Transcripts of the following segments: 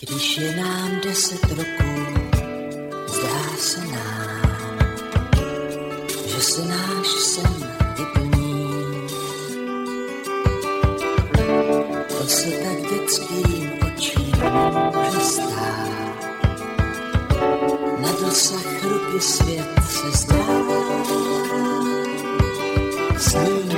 Když je nám deset roků, zdá se nám, že se náš sen vyplní. To se tak dětským očím může stát. Na dosah ruky svět se zdá. Sníme,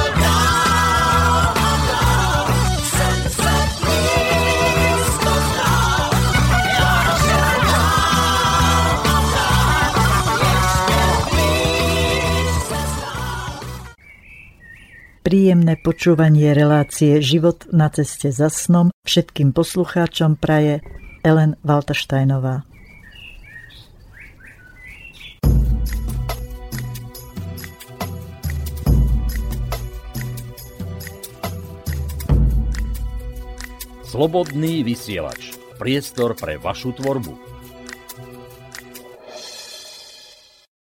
Príjemné počúvanie relácie Život na ceste za snom všetkým poslucháčom praje Ellen Valtaštajnová. Slobodný vysielač. Priestor pre vašu tvorbu.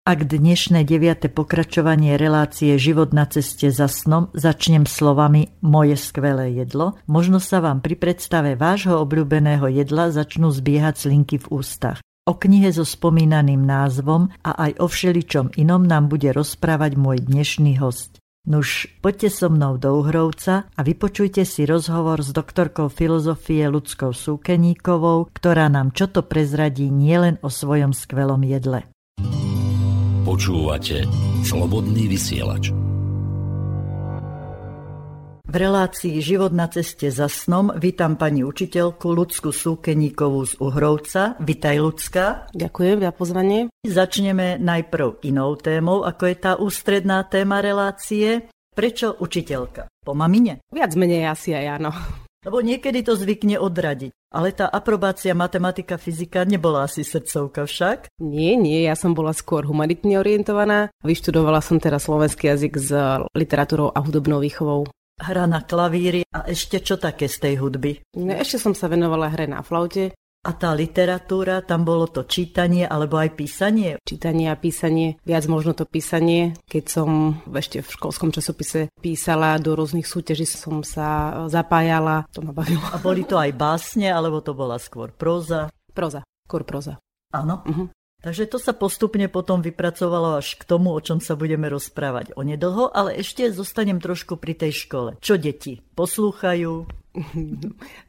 Ak dnešné deviate pokračovanie relácie Život na ceste za snom začnem slovami Moje skvelé jedlo, možno sa vám pri predstave vášho obľúbeného jedla začnú zbiehať slinky v ústach. O knihe so spomínaným názvom a aj o všeličom inom nám bude rozprávať môj dnešný host. Nuž, poďte so mnou do Uhrovca a vypočujte si rozhovor s doktorkou filozofie ľudskou Súkeníkovou, ktorá nám čo to prezradí nielen o svojom skvelom jedle. Počúvate Slobodný vysielač. V relácii Život na ceste za snom vítam pani učiteľku Ľudsku Súkeníkovú z Uhrovca. Vitaj, Ľudská. Ďakujem za pozvanie. Začneme najprv inou témou, ako je tá ústredná téma relácie. Prečo učiteľka? Po mamine? Viac menej asi aj áno. Lebo niekedy to zvykne odradiť. Ale tá aprobácia matematika, fyzika nebola asi srdcovka však? Nie, nie, ja som bola skôr humanitne orientovaná. Vyštudovala som teraz slovenský jazyk s literatúrou a hudobnou výchovou. Hra na klavíri a ešte čo také z tej hudby? No, ešte som sa venovala hre na flaute, a tá literatúra, tam bolo to čítanie alebo aj písanie? Čítanie a písanie, viac možno to písanie. Keď som ešte v školskom časopise písala, do rôznych súťaží som sa zapájala, to ma bavilo. A boli to aj básne, alebo to bola skôr proza? Proza, skôr proza. Áno? Uh-huh. Takže to sa postupne potom vypracovalo až k tomu, o čom sa budeme rozprávať onedlho, ale ešte zostanem trošku pri tej škole. Čo deti? Poslúchajú?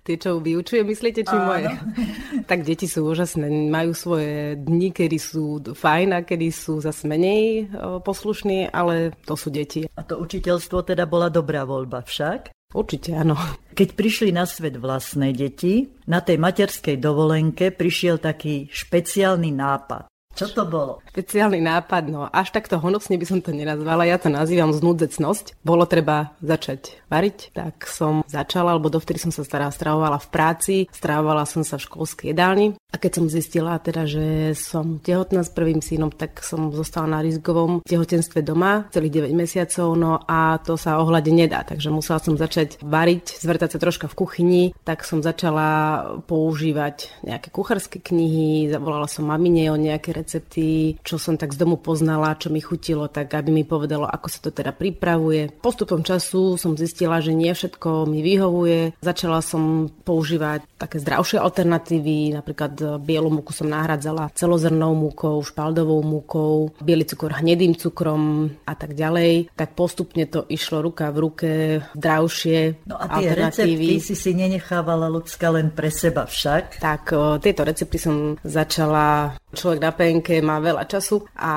Tie, čo vyučuje, myslíte, či Áno. moje? tak deti sú úžasné, majú svoje dni, kedy sú fajn a kedy sú zase menej poslušní, ale to sú deti. A to učiteľstvo teda bola dobrá voľba však? Určite áno. Keď prišli na svet vlastné deti, na tej materskej dovolenke prišiel taký špeciálny nápad. Čo to bolo? Špeciálny nápad, no až takto honosne by som to nenazvala, ja to nazývam znúdzecnosť. Bolo treba začať variť, tak som začala, alebo dovtedy som sa stará stravovala v práci, stravovala som sa v školskej jedálni a keď som zistila teda, že som tehotná s prvým synom, tak som zostala na rizikovom tehotenstve doma celých 9 mesiacov, no a to sa ohľade nedá, takže musela som začať variť, zvrtať sa troška v kuchyni, tak som začala používať nejaké kuchárske knihy, zavolala som mamine o nejaké recepty, čo som tak z domu poznala, čo mi chutilo, tak aby mi povedalo, ako sa to teda pripravuje. Postupom času som zistila, že nie všetko mi vyhovuje. Začala som používať také zdravšie alternatívy, napríklad bielu múku som nahradzala celozrnou múkou, špaldovou múkou, biely cukor hnedým cukrom a tak ďalej. Tak postupne to išlo ruka v ruke, zdravšie No a tie recepty si si nenechávala ľudská len pre seba však? Tak tieto recepty som začala Človek na penke má veľa času a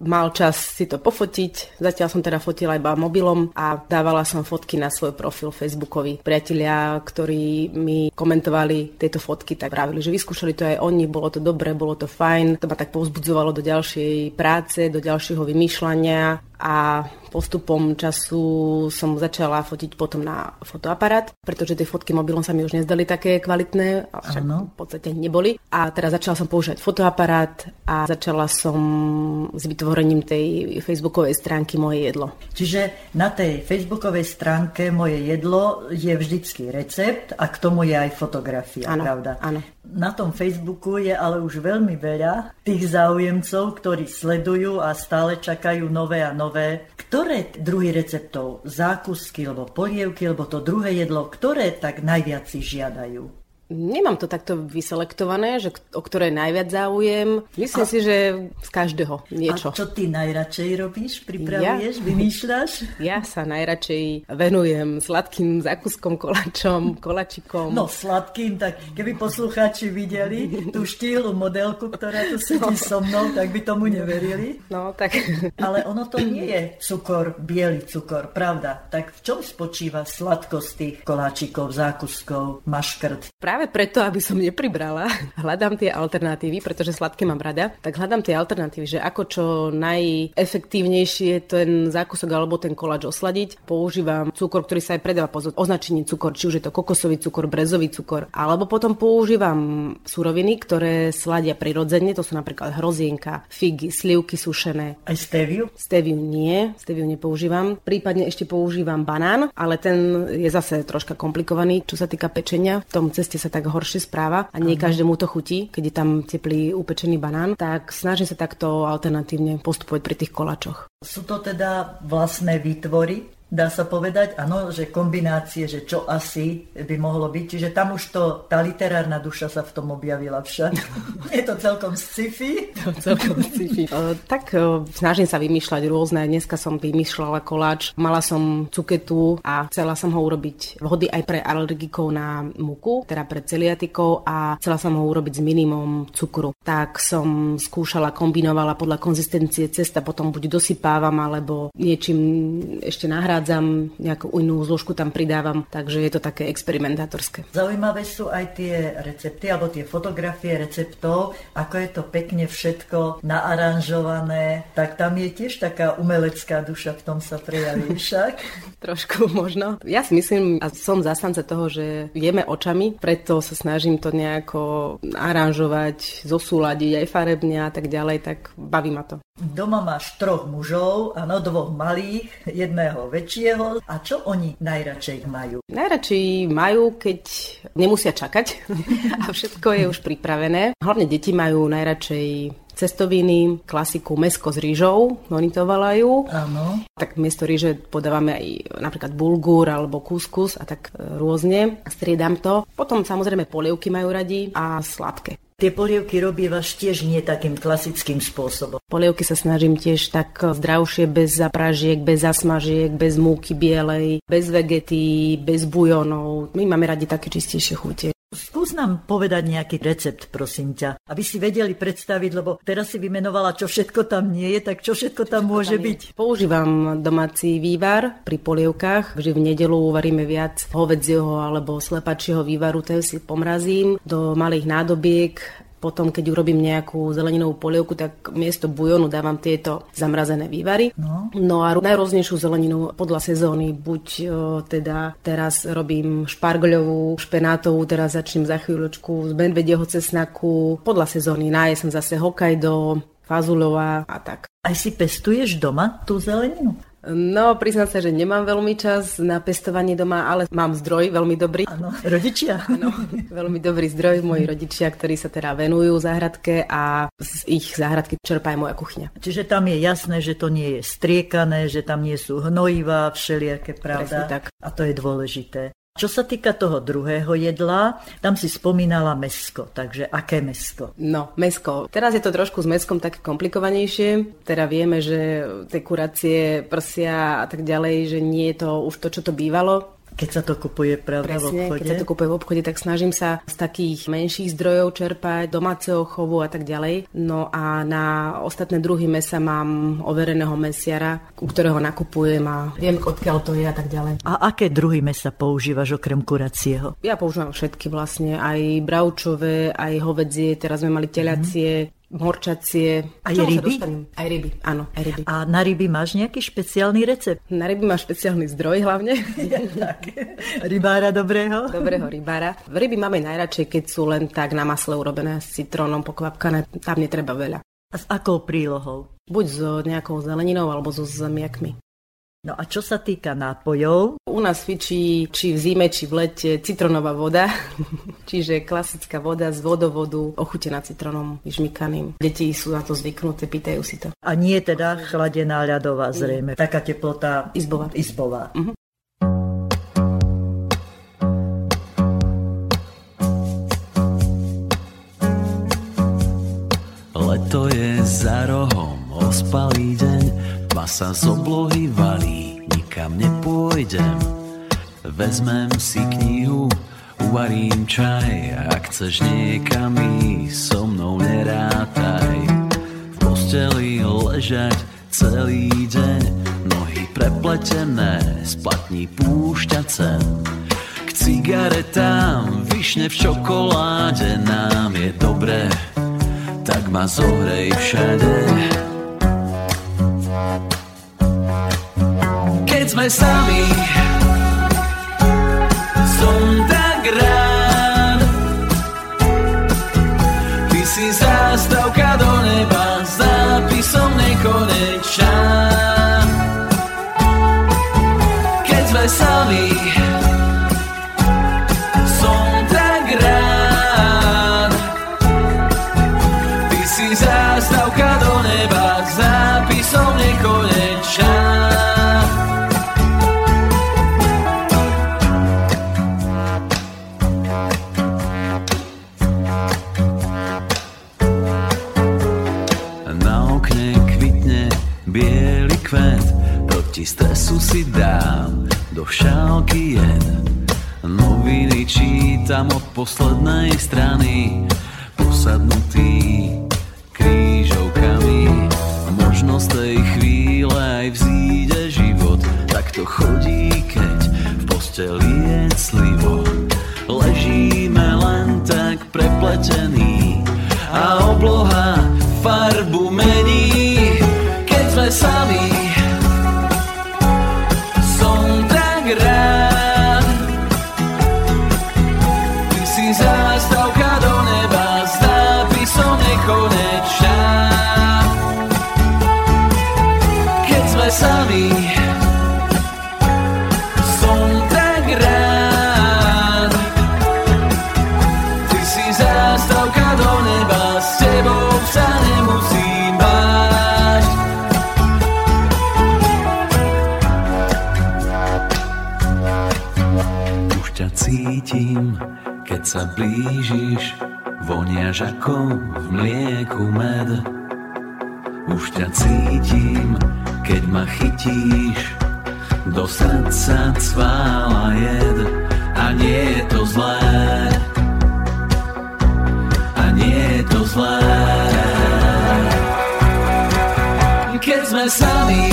mal čas si to pofotiť. Zatiaľ som teda fotila iba mobilom a dávala som fotky na svoj profil facebookový. Priatelia, ktorí mi komentovali tieto fotky, tak vravili, že vyskúšali skúšali to aj oni, bolo to dobré, bolo to fajn, to ma tak povzbudzovalo do ďalšej práce, do ďalšieho vymýšľania a postupom času som začala fotiť potom na fotoaparát, pretože tie fotky mobilom sa mi už nezdali také kvalitné, však Áno. v podstate neboli. A teraz začala som používať fotoaparát a začala som s vytvorením tej facebookovej stránky Moje jedlo. Čiže na tej facebookovej stránke Moje jedlo je vždycky recept a k tomu je aj fotografia, Áno, pravda? áno. Na tom Facebooku je ale už veľmi veľa tých záujemcov, ktorí sledujú a stále čakajú nové a nové. Ktoré druhy receptov, zákusky, alebo polievky, alebo to druhé jedlo, ktoré tak najviac si žiadajú? Nemám to takto vyselektované, že o ktoré najviac záujem. Myslím si, že z každého niečo. A čo ty najradšej robíš? Pripravuješ? Vymýšľaš? Ja sa najradšej venujem sladkým zákuskom, koláčom, kolačikom. No sladkým, tak keby poslucháči videli tú štíhlu modelku, ktorá tu sedí so mnou, tak by tomu neverili. No, tak Ale ono to nie je cukor, biely cukor, pravda. Tak v čom spočíva sladkosť tých koláčikov, zákuskov, maškrt? Práve preto, aby som nepribrala, hľadám tie alternatívy, pretože sladké mám rada, tak hľadám tie alternatívy, že ako čo najefektívnejšie ten zákusok alebo ten koláč osladiť. Používam cukor, ktorý sa aj predáva po označení cukor, či už je to kokosový cukor, brezový cukor, alebo potom používam suroviny, ktoré sladia prirodzene, to sú napríklad hrozienka, figy, slivky sušené, Aj steviu? Steviu nie, steviu nepoužívam. Prípadne ešte používam banán, ale ten je zase troška komplikovaný, čo sa týka pečenia. V tom ceste sa tak horšie správa a nie každému to chutí, keď je tam teplý upečený banán. Tak snažím sa takto alternatívne postupovať pri tých kolačoch. Sú to teda vlastné výtvory, dá sa povedať, áno, že kombinácie, že čo asi by mohlo byť. Čiže tam už to, tá literárna duša sa v tom objavila však. Je to celkom sci-fi. celkom sci-fi. E, tak e, snažím sa vymýšľať rôzne. Dneska som vymýšľala koláč, mala som cuketu a chcela som ho urobiť vhody aj pre alergikov na múku, teda pre celiatikov a chcela som ho urobiť s minimum cukru. Tak som skúšala, kombinovala podľa konzistencie cesta, potom buď dosypávam alebo niečím ešte nahrádzam, nejakú inú zložku tam pridávam, takže je to také experimentátorské. Zaujímavé sú aj tie recepty, alebo tie fotografie receptov, ako je to pekne všetko naaranžované, tak tam je tiež taká umelecká duša v tom sa prejaví však. Trošku možno. Ja si myslím a som zastanca toho, že jeme očami, preto sa snažím to nejako aranžovať, zosúľadiť aj farebne a tak ďalej, tak baví ma to. Doma máš troch mužov, áno, dvoch malých, jedného väčšieho. A čo oni najradšej majú? Najradšej majú, keď nemusia čakať a všetko je už pripravené. Hlavne deti majú najradšej cestoviny, klasiku mesko s rýžou, oni to volajú. Áno. Tak miesto ríže podávame aj napríklad bulgur alebo kuskus a tak rôzne. Striedam to. Potom samozrejme polievky majú radi a sladké. Tie polievky robívaš tiež nie takým klasickým spôsobom. Polievky sa snažím tiež tak zdravšie, bez zapražiek, bez zasmažiek, bez múky bielej, bez vegety, bez bujonov. My máme radi také čistejšie chute. Skús nám povedať nejaký recept, prosím ťa, aby si vedeli predstaviť, lebo teraz si vymenovala, čo všetko tam nie je, tak čo všetko tam môže byť. Používam domáci vývar pri polievkách, vždy v nedelu varíme viac hovedzieho alebo slepačieho vývaru, ten si pomrazím do malých nádobiek, potom, keď urobím nejakú zeleninovú polievku, tak miesto bujonu dávam tieto zamrazené vývary. No. no a najrôznejšiu zeleninu podľa sezóny. Buď o, teda teraz robím špargľovú, špenátovú, teraz začnem za chvíľočku z medvedieho cesnaku. Podľa sezóny na zase Hokkaido, fazulová a tak. Aj si pestuješ doma tú zeleninu? No, priznám sa, že nemám veľmi čas na pestovanie doma, ale mám zdroj veľmi dobrý. Áno, rodičia. Áno, veľmi dobrý zdroj, moji rodičia, ktorí sa teda venujú záhradke a z ich záhradky čerpá aj moja kuchyňa. Čiže tam je jasné, že to nie je striekané, že tam nie sú hnojivá, všelijaké, pravda? Presne tak. A to je dôležité. Čo sa týka toho druhého jedla, tam si spomínala mesko, takže aké mesko? No, mesko. Teraz je to trošku s meskom také komplikovanejšie. Teda vieme, že tie kuracie, prsia a tak ďalej, že nie je to už to, čo to bývalo. Keď sa to kupuje pravda v Presne, obchode? keď sa to kúpuje v obchode, tak snažím sa z takých menších zdrojov čerpať, domáceho chovu a tak ďalej. No a na ostatné druhy mesa mám overeného mesiara, u ktorého nakupujem a viem, odkiaľ to je a tak ďalej. A aké druhy mesa používaš okrem kuracieho? Ja používam všetky vlastne, aj bravčové, aj hovedzie, teraz sme mali teliacie, horčacie. Aj ryby? Aj ryby, áno, aj ryby. A na ryby máš nejaký špeciálny recept? Na ryby máš špeciálny zdroj hlavne. tak. Rybára dobrého? Dobrého rybára. Ryby máme najradšej, keď sú len tak na masle urobené s citrónom, pokvapkané. Tam netreba veľa. A s akou prílohou? Buď s nejakou zeleninou, alebo so zemiakmi. No a čo sa týka nápojov, U nás fičí či v zime, či v lete citronová voda, čiže klasická voda z vodovodu, ochutená citronom vyžmykaným. Deti sú na to zvyknuté, pýtajú si to. a nie teda chladená ľadová zrejme. Taká teplota Izbová. izbová. Mhm. Leto je za rohom, ospalý deň, tma sa z oblohy valí, nikam nepôjdem. Vezmem si knihu, uvarím čaj, ak chceš niekam ísť, so mnou nerátaj. V posteli ležať celý deň, nohy prepletené, splatní púšťa. K cigaretám, višne v čokoláde, nám je dobré, tak ma zohrej všade. Keď sme sami, som cítim, keď ma chytíš, do srdca cvála jed a nie je to zlé. A nie je to zlé. Keď sme sami,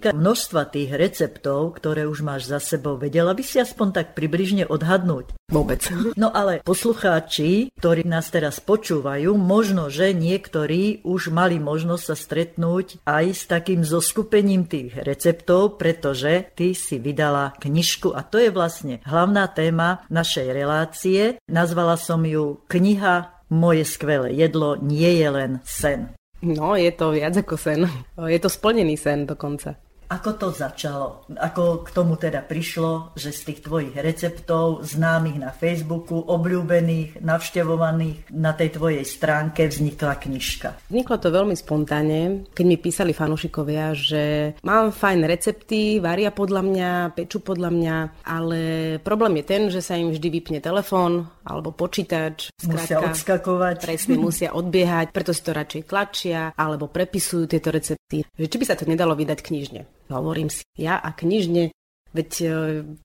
týka množstva tých receptov, ktoré už máš za sebou, vedela by si aspoň tak približne odhadnúť? Vôbec. No ale poslucháči, ktorí nás teraz počúvajú, možno, že niektorí už mali možnosť sa stretnúť aj s takým zoskupením tých receptov, pretože ty si vydala knižku a to je vlastne hlavná téma našej relácie. Nazvala som ju Kniha Moje skvelé jedlo nie je len sen. No, je to viac ako sen. Je to splnený sen dokonca. Ako to začalo? Ako k tomu teda prišlo, že z tých tvojich receptov, známych na Facebooku, obľúbených, navštevovaných na tej tvojej stránke vznikla knižka? Vzniklo to veľmi spontánne, keď mi písali fanúšikovia, že mám fajn recepty, varia podľa mňa, peču podľa mňa, ale problém je ten, že sa im vždy vypne telefón alebo počítač. Musia odskakovať. Presne, musia odbiehať, preto si to radšej tlačia alebo prepisujú tieto recepty. Že či by sa to nedalo vydať knižne. Hovorím si, ja a knižne Veď e,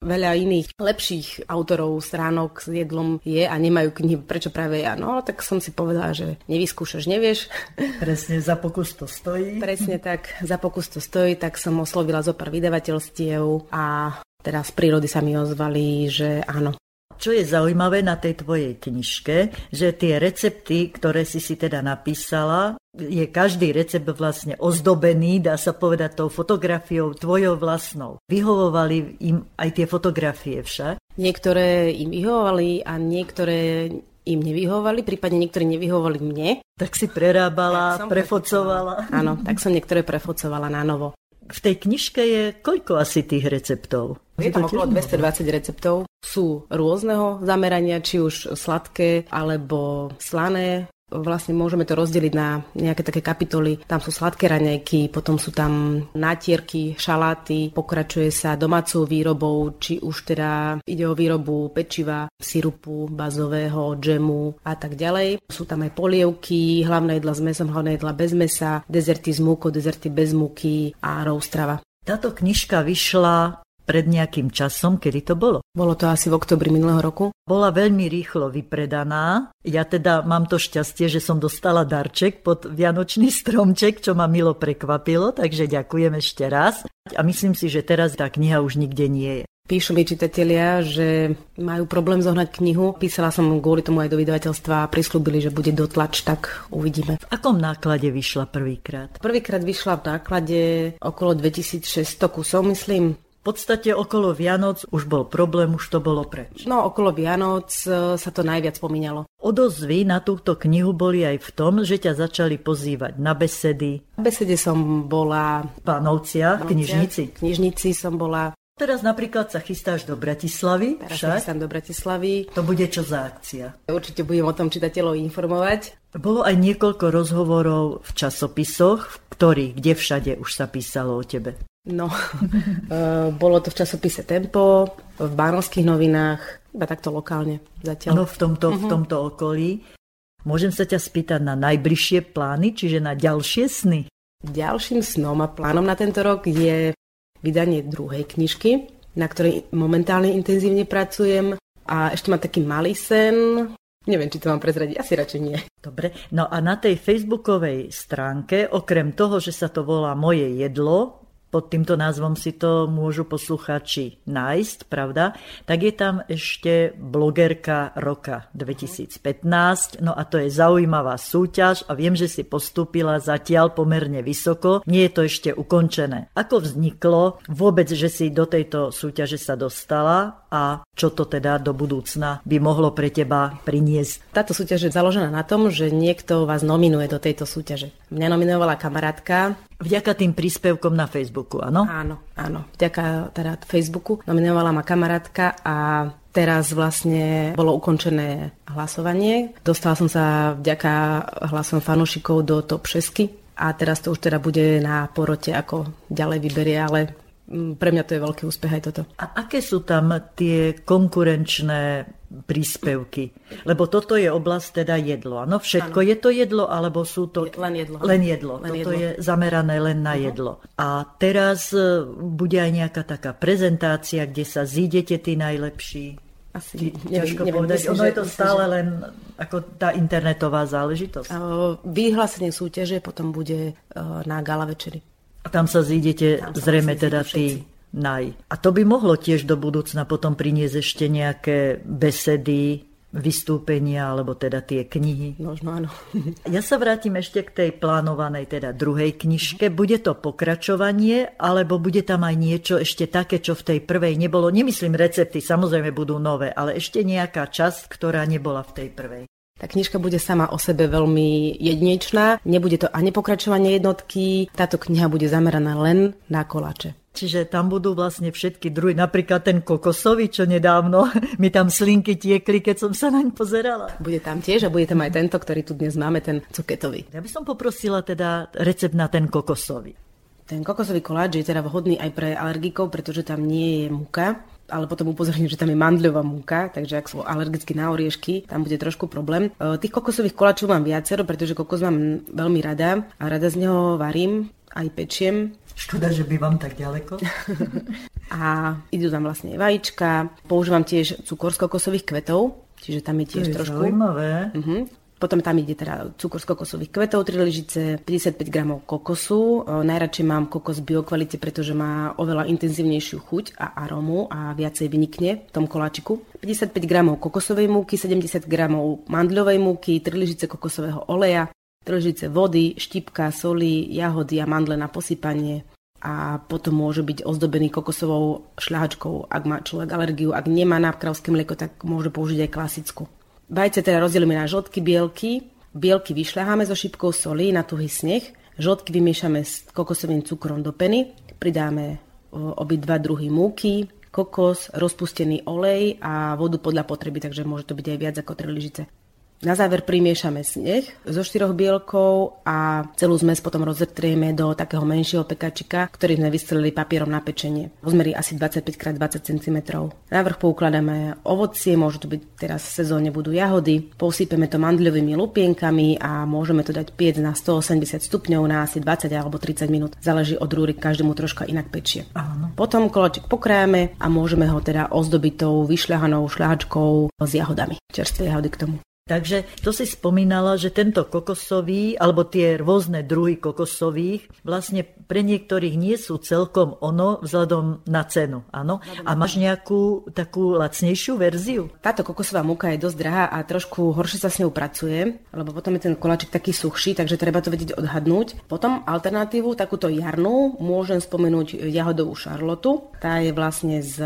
veľa iných lepších autorov stránok s jedlom je a nemajú knihy, prečo práve ja? No, tak som si povedala, že nevyskúšaš, nevieš. Presne, za pokus to stojí. Presne tak, za pokus to stojí, tak som oslovila zo pár vydavateľstiev a teraz z prírody sa mi ozvali, že áno, čo je zaujímavé na tej tvojej knižke, že tie recepty, ktoré si si teda napísala, je každý recept vlastne ozdobený, dá sa povedať, tou fotografiou tvojou vlastnou. Vyhovovali im aj tie fotografie však? Niektoré im vyhovovali a niektoré im nevyhovovali, prípadne niektorí nevyhovovali mne. Tak si prerábala, tak prefocovala. Áno, tak som niektoré prefocovala na novo. V tej knižke je koľko asi tých receptov? Je tam okolo 220 receptov. Sú rôzneho zamerania, či už sladké alebo slané Vlastne môžeme to rozdeliť na nejaké také kapitoly. Tam sú sladké raňajky, potom sú tam nátierky, šaláty, pokračuje sa domácou výrobou, či už teda ide o výrobu pečiva, sirupu, bazového, džemu a tak ďalej. Sú tam aj polievky, hlavné jedla s mesom, hlavné jedla bez mesa, dezerty s múkou, dezerty bez múky a roustrava. Táto knižka vyšla pred nejakým časom, kedy to bolo. Bolo to asi v oktobri minulého roku. Bola veľmi rýchlo vypredaná. Ja teda mám to šťastie, že som dostala darček pod Vianočný stromček, čo ma milo prekvapilo, takže ďakujem ešte raz. A myslím si, že teraz tá kniha už nikde nie je. Píšu mi čitatelia, že majú problém zohnať knihu. Písala som kvôli tomu aj do vydavateľstva a prislúbili, že bude dotlač, tak uvidíme. V akom náklade vyšla prvýkrát? Prvýkrát vyšla v náklade okolo 2600 kusov, myslím podstate okolo Vianoc už bol problém, už to bolo preč. No, okolo Vianoc e, sa to najviac pomínalo. Odozvy na túto knihu boli aj v tom, že ťa začali pozývať na besedy. Na besede som bola... Pánovcia, v knižnici. V knižnici som bola. Teraz napríklad sa chystáš do Bratislavy. Teraz sa chystám do Bratislavy. To bude čo za akcia? Určite budem o tom čitateľov informovať. Bolo aj niekoľko rozhovorov v časopisoch, v ktorých, kde všade už sa písalo o tebe. No, uh, bolo to v časopise Tempo, v Bánovských novinách, iba takto lokálne zatiaľ. No v tomto, uh-huh. v mhm. tomto okolí. Môžem sa ťa spýtať na najbližšie plány, čiže na ďalšie sny? Ďalším snom a plánom na tento rok je vydanie druhej knižky, na ktorej momentálne intenzívne pracujem. A ešte mám taký malý sen, Neviem, či to mám prezradiť, asi radšej nie. Dobre, no a na tej facebookovej stránke, okrem toho, že sa to volá Moje jedlo, pod týmto názvom si to môžu posluchači nájsť, pravda? Tak je tam ešte blogerka roka 2015, no a to je zaujímavá súťaž a viem, že si postúpila zatiaľ pomerne vysoko. Nie je to ešte ukončené. Ako vzniklo vôbec, že si do tejto súťaže sa dostala a čo to teda do budúcna by mohlo pre teba priniesť? Táto súťaž je založená na tom, že niekto vás nominuje do tejto súťaže. Mňa nominovala kamarátka, Vďaka tým príspevkom na Facebooku, áno? Áno, áno. Vďaka teda Facebooku nominovala ma kamarátka a teraz vlastne bolo ukončené hlasovanie. Dostala som sa vďaka hlasom fanúšikov do top 6 a teraz to už teda bude na porote, ako ďalej vyberie, ale pre mňa to je veľký úspech aj toto. A aké sú tam tie konkurenčné príspevky? Lebo toto je oblasť teda jedlo. Áno, všetko ano. je to jedlo, alebo sú to... Len jedlo. Len jedlo. Len toto jedlo. je zamerané len na uh-huh. jedlo. A teraz e, bude aj nejaká taká prezentácia, kde sa zídete tí najlepší. Asi ťažko neviem, povedať. Myslím, ono je to stále že... len ako tá internetová záležitosť. Vyhlásenie súťaže potom bude e, na gala večeri. A tam sa zídete Tam sa zrejme vlastne teda zídu tí naj. A to by mohlo tiež do budúcna potom priniesť ešte nejaké besedy, vystúpenia, alebo teda tie knihy. Možno áno. Ja sa vrátim ešte k tej plánovanej, teda druhej knižke. Bude to pokračovanie, alebo bude tam aj niečo ešte také, čo v tej prvej nebolo? Nemyslím recepty, samozrejme budú nové, ale ešte nejaká časť, ktorá nebola v tej prvej. Tá knižka bude sama o sebe veľmi jedinečná. Nebude to ani pokračovanie jednotky. Táto kniha bude zameraná len na koláče. Čiže tam budú vlastne všetky druhy, napríklad ten kokosový, čo nedávno mi tam slinky tiekli, keď som sa naň pozerala. Bude tam tiež a bude tam aj tento, ktorý tu dnes máme, ten cuketový. Ja by som poprosila teda recept na ten kokosový. Ten kokosový koláč je teda vhodný aj pre alergikov, pretože tam nie je múka, ale potom upozorním, že tam je mandľová múka, takže ak sú alergicky na oriešky, tam bude trošku problém. E, Tých kokosových koláčov mám viacero, pretože kokos mám veľmi rada a rada z neho varím, aj pečiem. Škoda, že bývam tak ďaleko. A idú tam vlastne vajíčka. Používam tiež cukor z kokosových kvetov, čiže tam je To tiež je trošku... zaujímavé. Uh-huh. Potom tam ide teda cukor z kokosových kvetov, 3 lyžice, 55 gramov kokosu. O, najradšej mám kokos biokvality, pretože má oveľa intenzívnejšiu chuť a aromu a viacej vynikne v tom koláčiku. 55 gramov kokosovej múky, 70 gramov mandľovej múky, 3 lyžice kokosového oleja, 3 lyžice vody, štipka, soli, jahody a mandle na posypanie a potom môže byť ozdobený kokosovou šľahačkou, ak má človek alergiu. Ak nemá na kravské mlieko, tak môže použiť aj klasickú. Vajce teda rozdelíme na žltky, bielky. Bielky vyšľaháme so šipkou soli na tuhý sneh. Žltky vymiešame s kokosovým cukrom do peny. Pridáme obidva druhy múky, kokos, rozpustený olej a vodu podľa potreby, takže môže to byť aj viac ako 3 lyžice. Na záver primiešame sneh zo štyroch bielkov a celú zmes potom roztrejeme do takého menšieho pekačika, ktorý sme vystrelili papierom na pečenie. Rozmery asi 25x20 cm. Návrh poukladáme ovocie, môžu to byť teraz v sezóne budú jahody, posypeme to mandľovými lupienkami a môžeme to dať piec na 180 stupňov na asi 20 alebo 30 minút. Záleží od rúry, každému troška inak pečie. Áno. Potom koláčik pokrájame a môžeme ho teda ozdobiť tou vyšľahanou šľahačkou s jahodami. Čerstvé jahody k tomu. Takže to si spomínala, že tento kokosový, alebo tie rôzne druhy kokosových, vlastne pre niektorých nie sú celkom ono vzhľadom na cenu, áno? A máš nejakú takú lacnejšiu verziu? Táto kokosová múka je dosť drahá a trošku horšie sa s ňou pracuje, lebo potom je ten koláčik taký suchší, takže treba to vedieť odhadnúť. Potom alternatívu, takúto jarnú, môžem spomenúť jahodovú šarlotu. Tá je vlastne z,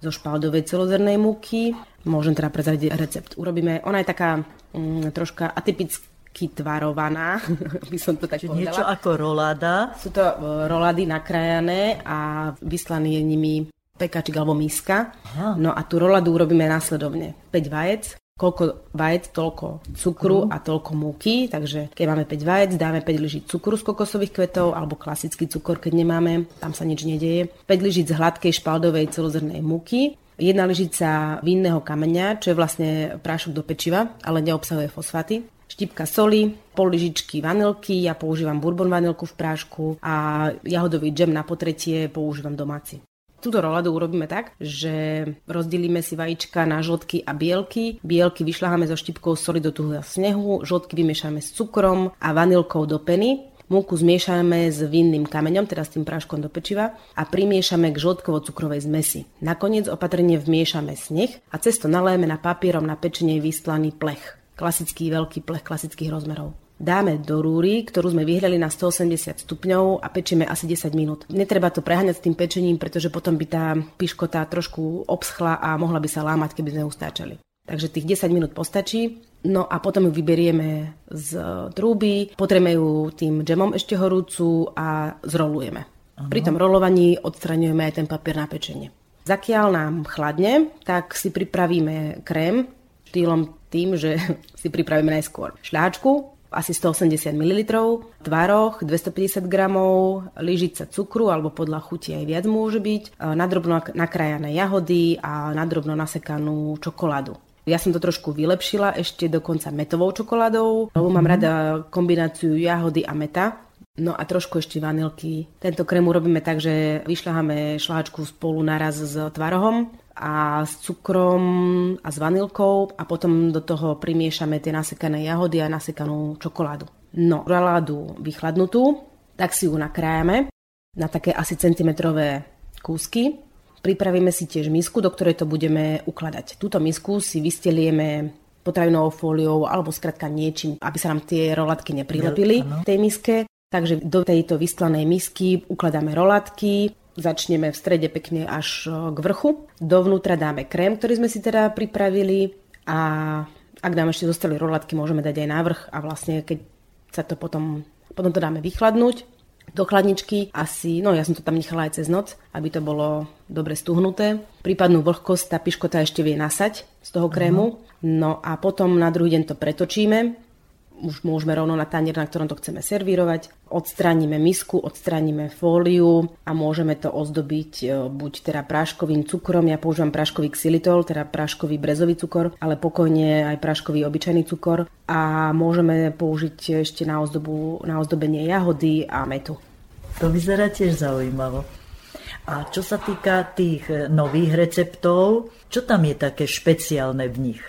zo špaldovej celozrnej múky. Môžem teda prezradiť recept. Urobíme, ona je taká mm, troška atypicky tvarovaná, by som to tak Čiže povedala. niečo ako roláda. Sú to e, rolady nakrajané a vyslaný je nimi pekačik alebo miska. Aha. No a tú roladu urobíme následovne. 5 vajec, koľko vajec, toľko cukru a toľko múky, takže keď máme 5 vajec, dáme 5 lyžic cukru z kokosových kvetov alebo klasický cukor, keď nemáme, tam sa nič nedieje. 5 lyžic hladkej špaldovej celozrnej múky, jedna lyžica vinného kameňa, čo je vlastne prášok do pečiva, ale neobsahuje fosfaty. Štipka soli, pol lyžičky vanilky, ja používam bourbon vanilku v prášku a jahodový džem na potretie používam domáci. Túto roladu urobíme tak, že rozdelíme si vajíčka na žltky a bielky. Bielky vyšľaháme so štipkou soli do tuhého snehu, žltky vymiešame s cukrom a vanilkou do peny. Múku zmiešame s vinným kameňom, teda s tým práškom do pečiva a primiešame k žltkovo-cukrovej zmesi. Nakoniec opatrne vmiešame sneh a cesto naléme na papierom na pečenie vystlaný plech. Klasický veľký plech klasických rozmerov. Dáme do rúry, ktorú sme vyhľali na 180 stupňov a pečieme asi 10 minút. Netreba to preháňať s tým pečením, pretože potom by tá piškota trošku obschla a mohla by sa lámať, keby sme ju stáčali. Takže tých 10 minút postačí. No a potom ju vyberieme z trúby, potreme ju tým džemom ešte horúcu a zrolujeme. Aha. Pri tom rolovaní odstraňujeme aj ten papier na pečenie. Zakiaľ nám chladne, tak si pripravíme krém štýlom tým, že si pripravíme najskôr šľahačku, asi 180 ml, tvaroch 250 g, lyžica cukru alebo podľa chuti aj viac môže byť, nadrobno nakrájané jahody a nadrobno nasekanú čokoládu. Ja som to trošku vylepšila ešte dokonca metovou čokoládou, lebo mám rada kombináciu jahody a meta. No a trošku ešte vanilky. Tento krém urobíme tak, že vyšľaháme šláčku spolu naraz s tvarohom a s cukrom a s vanilkou a potom do toho primiešame tie nasekané jahody a nasekanú čokoládu. No, roládu vychladnutú, tak si ju nakrájame na také asi centimetrové kúsky. Pripravíme si tiež misku, do ktorej to budeme ukladať. Túto misku si vystelieme potravinovou fóliou alebo skrátka niečím, aby sa nám tie rolatky neprilepili v tej miske. Takže do tejto vystlanej misky ukladáme rolatky, začneme v strede pekne až k vrchu. Dovnútra dáme krém, ktorý sme si teda pripravili a ak nám ešte zostali rolatky, môžeme dať aj návrh a vlastne keď sa to potom, potom to dáme vychladnúť do chladničky asi, no ja som to tam nechala aj cez noc, aby to bolo dobre stuhnuté. Prípadnú vlhkosť tá piškota ešte vie nasať z toho krému. No a potom na druhý deň to pretočíme, už môžeme rovno na tanier, na ktorom to chceme servírovať. Odstraníme misku, odstraníme fóliu a môžeme to ozdobiť e, buď teda práškovým cukrom, ja používam práškový xylitol, teda práškový brezový cukor, ale pokojne aj práškový obyčajný cukor a môžeme použiť ešte na, ozdobu, na ozdobenie jahody a metu. To vyzerá tiež zaujímavo. A čo sa týka tých e, nových receptov, čo tam je také špeciálne v nich?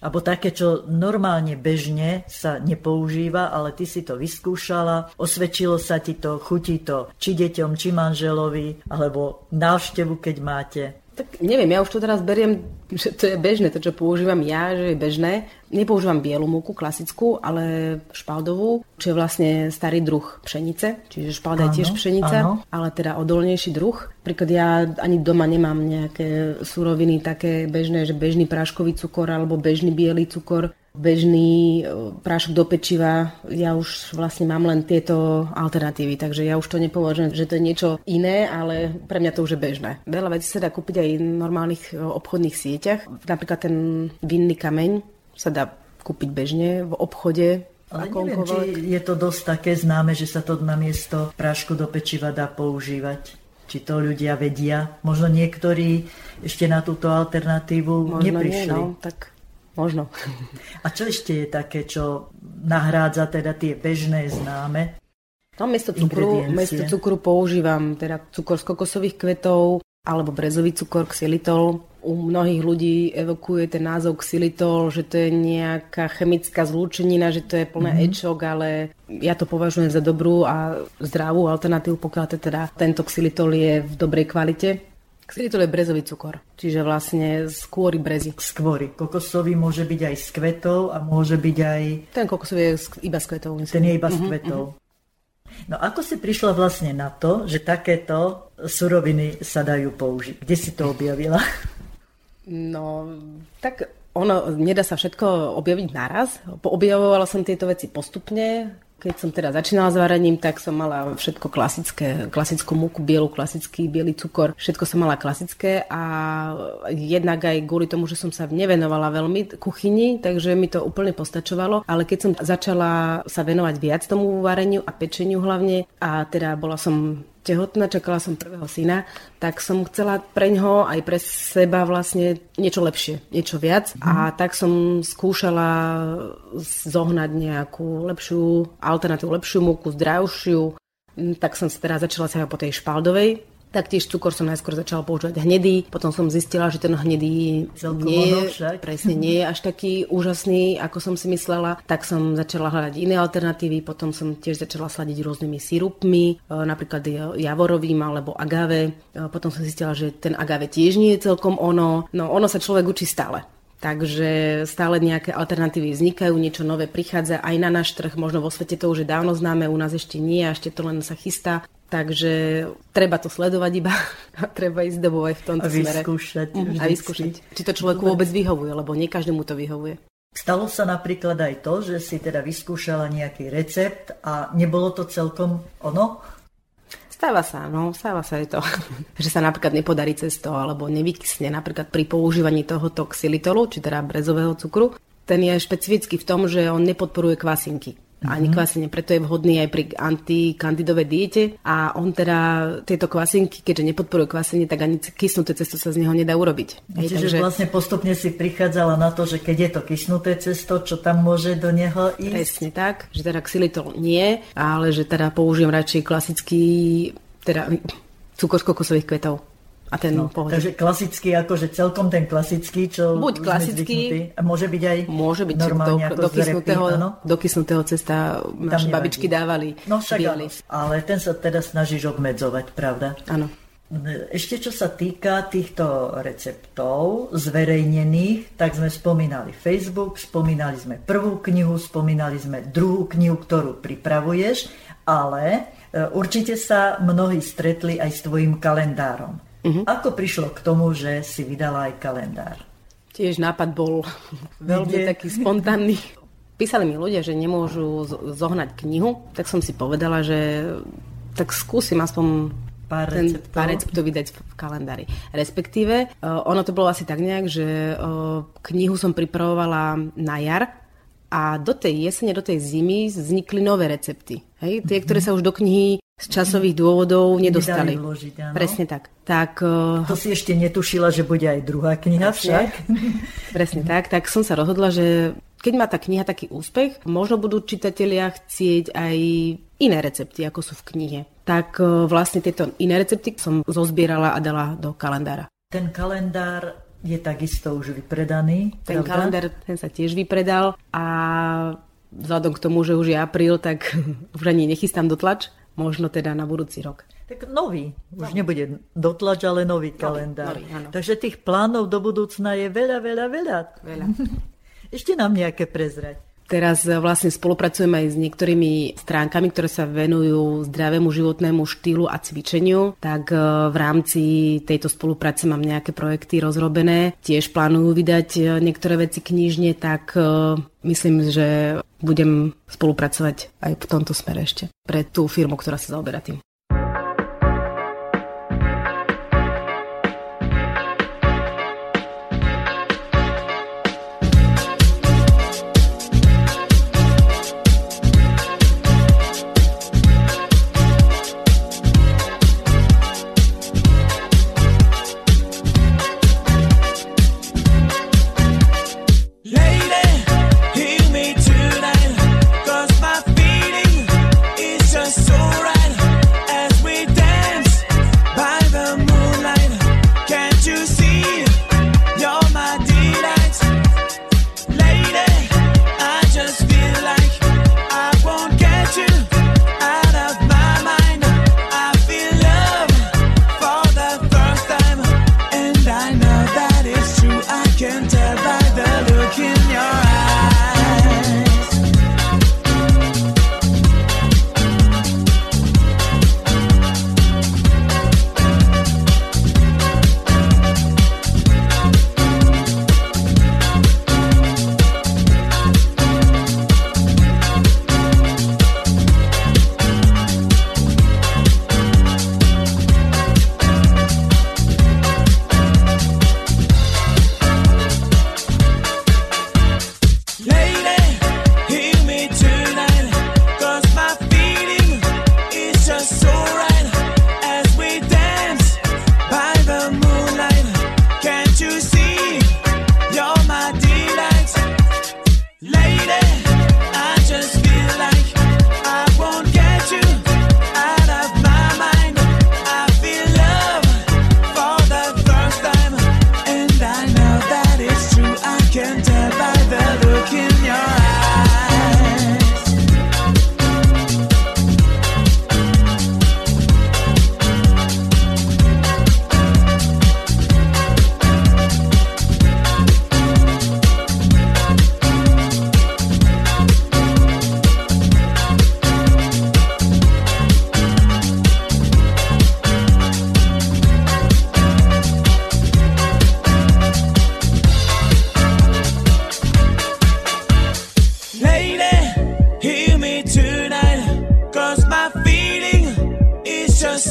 Abo také, čo normálne bežne sa nepoužíva, ale ty si to vyskúšala, osvedčilo sa ti to, chutí to či deťom, či manželovi, alebo návštevu, keď máte. Tak neviem, ja už to teraz beriem, že to je bežné, to, čo používam ja, že je bežné. Nepoužívam bielu múku, klasickú, ale špaldovú, čo je vlastne starý druh pšenice, čiže špalda je tiež pšenica, áno. ale teda odolnejší druh. Príklad ja ani doma nemám nejaké suroviny také bežné, že bežný práškový cukor alebo bežný biely cukor bežný e, prášok do pečiva, ja už vlastne mám len tieto alternatívy, takže ja už to nepovažujem, že to je niečo iné, ale pre mňa to už je bežné. Veľa vecí sa dá kúpiť aj v normálnych e, obchodných sieťach. Napríklad ten vinný kameň sa dá kúpiť bežne v obchode, ale neviem, či je to dosť také známe, že sa to na miesto prášku do pečiva dá používať. Či to ľudia vedia. Možno niektorí ešte na túto alternatívu Možno neprišli. Nie, no, tak Možno. A čo ešte je také, čo nahrádza teda tie bežné známe? Tam miesto cukru, miesto cukru používam teda cukor z kokosových kvetov alebo brezový cukor xylitol. U mnohých ľudí evokuje ten názov xylitol, že to je nejaká chemická zlúčenina, že to je plné mm-hmm. ečok, ale ja to považujem za dobrú a zdravú alternatívu, pokiaľ teda tento xylitol je v dobrej kvalite. Xylitol je brezový cukor, čiže vlastne z kôry brezy. Skôry. Kokosový môže byť aj z kvetov a môže byť aj... Ten kokosový je iba z kvetov. Myslím. Ten je iba z mhm, kvetov. Uh-huh. No ako si prišla vlastne na to, že takéto suroviny sa dajú použiť? Kde si to objavila? No, tak ono, nedá sa všetko objaviť naraz. Objavovala som tieto veci postupne. Keď som teda začínala s varením, tak som mala všetko klasické, klasickú múku, bielu, klasický biely cukor, všetko som mala klasické a jednak aj kvôli tomu, že som sa nevenovala veľmi kuchyni, takže mi to úplne postačovalo, ale keď som začala sa venovať viac tomu vareniu a pečeniu hlavne a teda bola som tehotná, čakala som prvého syna, tak som chcela pre ňoho aj pre seba vlastne niečo lepšie, niečo viac. Mm. A tak som skúšala zohnať nejakú lepšiu alternatívu, lepšiu múku, zdravšiu. Tak som teda začala sa po tej špaldovej, Taktiež cukor som najskôr začala používať hnedý, potom som zistila, že ten hnedý Celkom nie je, presne nie je až taký úžasný, ako som si myslela. Tak som začala hľadať iné alternatívy, potom som tiež začala sladiť rôznymi sirupmi, e, napríklad javorovým alebo agave. E, potom som zistila, že ten agave tiež nie je celkom ono. No ono sa človek učí stále. Takže stále nejaké alternatívy vznikajú, niečo nové prichádza aj na náš trh, možno vo svete to už je dávno známe, u nás ešte nie, a ešte to len sa chystá. Takže treba to sledovať iba a treba ísť dobou aj v tomto a smere. A vyskúšať. Či to človeku vôbec vyhovuje, lebo nie každému to vyhovuje. Stalo sa napríklad aj to, že si teda vyskúšala nejaký recept a nebolo to celkom ono? Stáva sa, no, stáva sa je to, že sa napríklad nepodarí cesto alebo nevykysne napríklad pri používaní tohoto xylitolu, či teda brezového cukru. Ten je špecifický v tom, že on nepodporuje kvasinky ani mhm. kvasenie, preto je vhodný aj pri antikandidovej diete a on teda tieto kvasinky, keďže nepodporuje kvasenie, tak ani kysnuté cesto sa z neho nedá urobiť. Hej, Čiže takže... vlastne postupne si prichádzala na to, že keď je to kysnuté cesto, čo tam môže do neho ísť? Presne tak, že teda xylitol nie, ale že teda použijem radšej klasický teda cukor z kokosových kvetov a ten no, pohode. Takže klasický, akože celkom ten klasický, čo Buď klasický, môže byť aj Môže byť normálne do, ako do, repy, kysnutého, áno? do kysnutého cesta naše babičky dávali No však biely. áno, ale ten sa teda snažíš obmedzovať, pravda? Áno. Ešte čo sa týka týchto receptov zverejnených, tak sme spomínali Facebook, spomínali sme prvú knihu, spomínali sme druhú knihu, ktorú pripravuješ, ale e, určite sa mnohí stretli aj s tvojim kalendárom. Mhm. Ako prišlo k tomu, že si vydala aj kalendár? Tiež nápad bol veľmi taký spontánny. Písali mi ľudia, že nemôžu zohnať knihu, tak som si povedala, že tak skúsim aspoň Pár ten receptov. pár receptov vydať v kalendári. Respektíve, uh, ono to bolo asi tak nejak, že uh, knihu som pripravovala na jar a do tej jesene, do tej zimy vznikli nové recepty. Hej? Tie, ktoré sa už do knihy z časových dôvodov nedostali. vložiť, áno. Presne tak. Tak uh, To si ešte netušila, že bude aj druhá kniha však. Presne tak, tak som sa rozhodla, že keď má tá kniha taký úspech, možno budú čitatelia chcieť aj iné recepty, ako sú v knihe. Tak e, vlastne tieto iné recepty som zozbierala a dala do kalendára. Ten kalendár je takisto už vypredaný. Ten pravda? kalendár ten sa tiež vypredal a vzhľadom k tomu, že už je apríl, tak už ani nechystám dotlač, možno teda na budúci rok. Tak nový, už nebude dotlač, ale nový kalendár. nový, áno. Takže tých plánov do budúcna je veľa, veľa, veľa. Veľa. Ešte nám nejaké prezrať. Teraz e, vlastne spolupracujeme aj s niektorými stránkami, ktoré sa venujú zdravému životnému štýlu a cvičeniu. Tak e, v rámci tejto spolupráce mám nejaké projekty rozrobené. Tiež plánujú vydať e, niektoré veci knižne, tak myslím, že budem spolupracovať aj v tomto smere ešte pre tú firmu, ktorá sa zaoberá tým.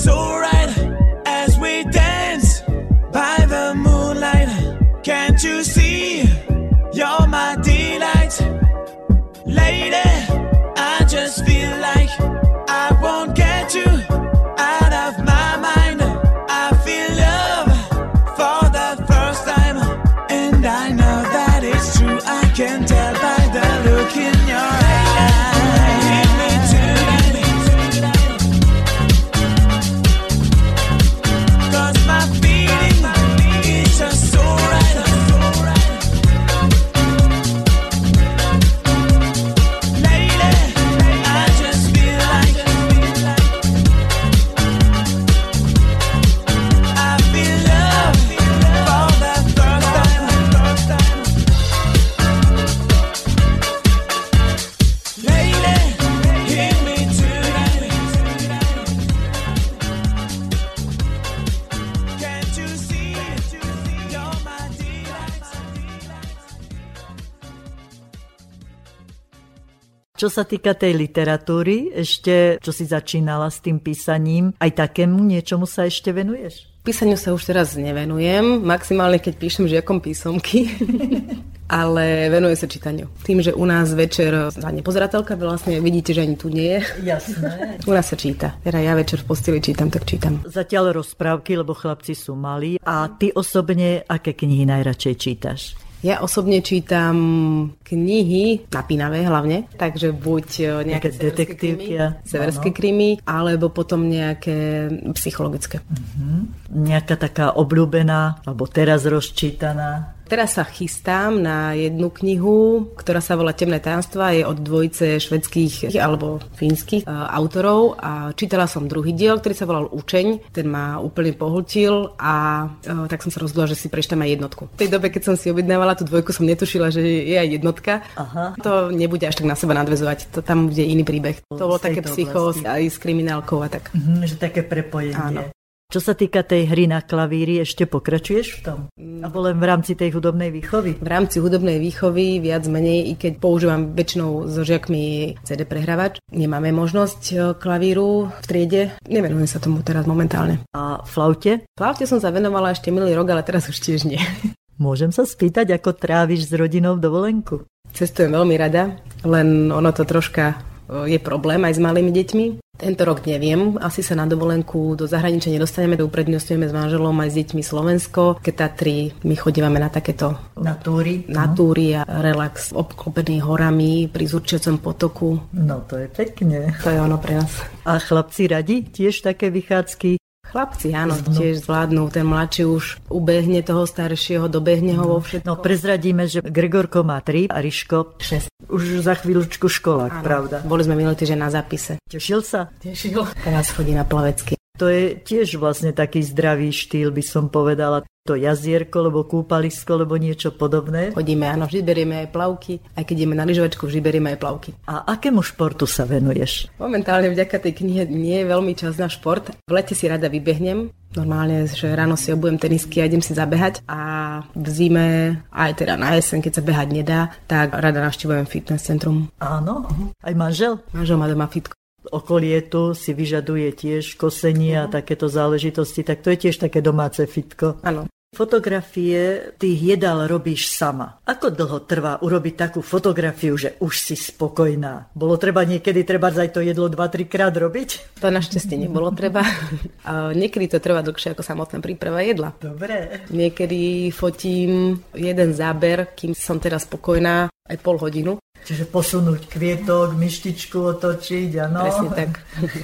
So čo sa týka tej literatúry, ešte čo si začínala s tým písaním, aj takému niečomu sa ešte venuješ? Písaniu sa už teraz nevenujem, maximálne keď píšem žiakom písomky. ale venuje sa čítaniu. Tým, že u nás večer za nepozerateľka, vlastne vidíte, že ani tu nie je. Jasné. U nás sa číta. Teda ja večer v posteli čítam, tak čítam. Zatiaľ rozprávky, lebo chlapci sú malí. A ty osobne, aké knihy najradšej čítaš? Ja osobne čítam knihy, napínavé hlavne, takže buď e, nejaké detektívky, severské krimi, alebo potom nejaké psychologické. Nejaká taká obľúbená, alebo teraz rozčítaná? Teraz sa chystám na jednu knihu, ktorá sa volá Temné tajomstvá, je od dvojice švedských alebo fínskych uh, autorov a čítala som druhý diel, ktorý sa volal Učeň, ten ma úplne pohltil a uh, tak som sa rozhodla, že si prečítam aj jednotku. V tej dobe, keď som si objednávala tú dvojku, som netušila, že je aj jednotka. Aha. To nebude až tak na seba nadvezovať, to tam bude iný príbeh. To bolo také psycho aj s kriminálkou a tak. Mhm, že také prepojenie. Áno. Čo sa týka tej hry na klavíri, ešte pokračuješ v tom? Alebo len v rámci tej hudobnej výchovy? V rámci hudobnej výchovy viac menej, i keď používam väčšinou so žiakmi CD prehrávač, nemáme možnosť e, klavíru v triede. Nevenujem sa tomu teraz momentálne. A flaute? Flaute som sa venovala ešte minulý rok, ale teraz už tiež nie. Môžem sa spýtať, ako tráviš s rodinou dovolenku? Cestujem veľmi rada, len ono to troška e, je problém aj s malými deťmi. Tento rok neviem, asi sa na dovolenku do zahraničia nedostaneme, uprednostňujeme s manželom aj s deťmi Slovensko. Keď Tatry, my chodívame na takéto Na túry? na túry a relax obklopený horami pri Zurčiacom potoku. No to je pekne. To je ono pre nás. A chlapci radi tiež také vychádzky? Chlapci, áno, tiež zvládnu. Ten mladší už ubehne toho staršieho, dobehne ho vo všetkom. No prezradíme, že Gregorko má 3 a Riško 6. Už za chvíľučku Áno. pravda? Boli sme minulý týždeň na zápise. Tešil sa? Tešil. Teraz chodí na plavecky. To je tiež vlastne taký zdravý štýl, by som povedala. To jazierko, alebo kúpalisko, alebo niečo podobné. Chodíme, áno, vždy berieme aj plavky. Aj keď ideme na lyžovačku, vždy berieme aj plavky. A akému športu sa venuješ? Momentálne vďaka tej knihe nie je veľmi čas na šport. V lete si rada vybehnem. Normálne, že ráno si obujem tenisky a idem si zabehať. A v zime, aj teda na jeseň, keď sa behať nedá, tak rada navštívujem fitness centrum. Áno, aj manžel? Manžel má doma fitko. Okolie tu si vyžaduje tiež kosenie a takéto záležitosti, tak to je tiež také domáce fitko. Áno. Fotografie tých jedál robíš sama. Ako dlho trvá urobiť takú fotografiu, že už si spokojná? Bolo treba niekedy treba aj to jedlo 2-3 krát robiť? To našťastie nebolo treba. Niekedy to trvá dlhšie ako samotná príprava jedla. Dobre. Niekedy fotím jeden záber, kým som teraz spokojná, aj pol hodinu. Čiže posunúť kvietok, myštičku otočiť, áno. Presne tak.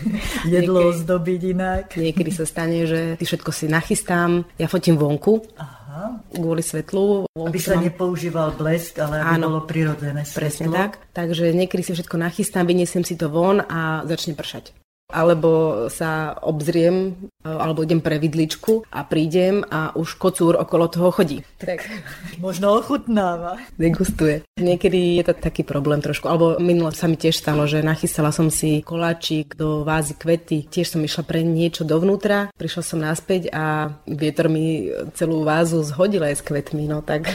Jedlo Niekedy- ozdobiť inak. Niekedy sa stane, že všetko si nachystám. Ja fotím vonku, Aha. kvôli svetlu. Aby Vonku sa mám- nepoužíval blesk, ale aby Áno. bolo prirodzené Presne svetlo. tak. Takže niekedy si všetko nachystám, vyniesiem si to von a začne pršať. Alebo sa obzriem, e, alebo idem pre vidličku a prídem a už kocúr okolo toho chodí. Tak Možno ochutnáva. degustuje. Niekedy je to taký problém trošku. Alebo minulo sa mi tiež stalo, že nachystala som si koláčik do vázy kvety. Tiež som išla pre niečo dovnútra. Prišla som naspäť a vietor mi celú vázu zhodil aj s kvetmi. No tak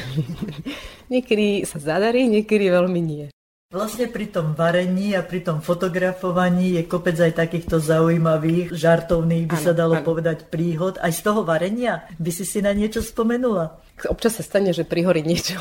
niekedy sa zadarí, niekedy veľmi nie. Vlastne pri tom varení a pri tom fotografovaní je kopec aj takýchto zaujímavých, žartovných, by Áno, sa dalo áno. povedať, príhod. Aj z toho varenia by si si na niečo spomenula. Občas sa stane, že prihorí niečo.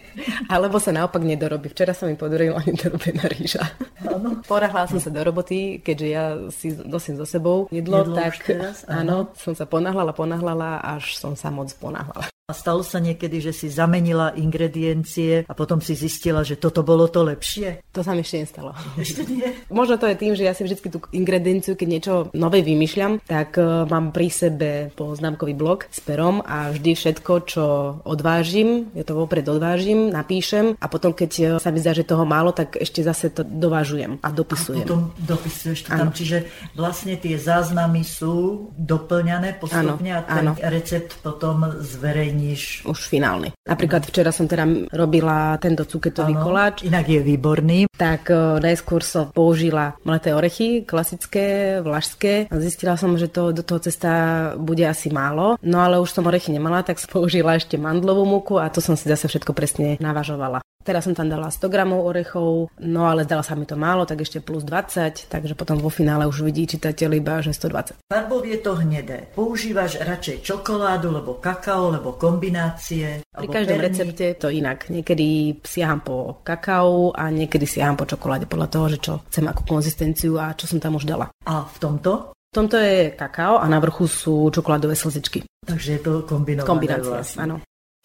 Alebo sa naopak nedorobí. Včera sa mi podarila nedorobená rýža. Áno. Som sa do roboty, keďže ja si nosím so sebou jedlo, Jedlo tak teraz, áno. som sa ponáhľala, ponáhľala, až som sa moc ponáhľala. A stalo sa niekedy, že si zamenila ingrediencie a potom si zistila, že toto bolo to lepšie? To sa mi ešte nestalo. Ešte nie. Možno to je tým, že ja si vždy tú ingredienciu, keď niečo nové vymýšľam, tak eh, mám pri sebe poznámkový blok s perom a vždy všetko, čo odvážim, ja to vopred odvážim, napíšem a potom, keď eh, sa mi zdá, že toho málo, tak ešte zase to dovážujem a A dopisujem. potom dopisuješ to tam, Áno. čiže vlastne tie záznamy sú doplňané postupne a Áno, ten áno. recept potom zverejníš. Už finálny. Napríklad včera som teda robila tento cuketový Áno, koláč, Inak je výborný. tak eh, najskôr som použila mleté orechy, klasické, vlašské. A Zistila som, že to do toho cesta bude asi málo, no ale už som orechy nemala, tak som použila ešte mandlovú múku a to som si zase všetko presne navažovala. Teraz som tam dala 100 gramov orechov, no ale zdala sa mi to málo, tak ešte plus 20, takže potom vo finále už vidí čitateľ iba, že 120. Farbou je to hnedé. Používaš radšej čokoládu, lebo kakao, lebo kombinácie. Pri každom perník. recepte to inak. Niekedy siaham po kakao a niekedy siaham po čokoláde podľa toho, že čo chcem ako konzistenciu a čo som tam už dala. A v tomto? Tomto je kakao a na vrchu sú čokoládové slzičky. Takže je to kombinované Kombinácia, vlastne. áno.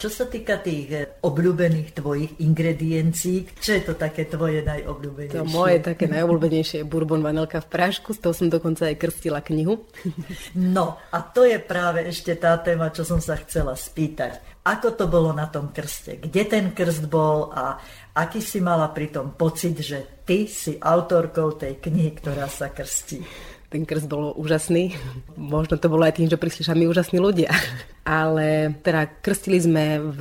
Čo sa týka tých eh, obľúbených tvojich ingrediencií, čo je to také tvoje najobľúbenejšie? To moje také najobľúbenejšie je bourbon vanilka v prášku, z toho som dokonca aj krstila knihu. No a to je práve ešte tá téma, čo som sa chcela spýtať. Ako to bolo na tom krste? Kde ten krst bol a aký si mala pri tom pocit, že ty si autorkou tej knihy, ktorá sa krstí? Ten krst bol úžasný. Možno to bolo aj tým, že prišli sami úžasní ľudia. Ale teda krstili sme v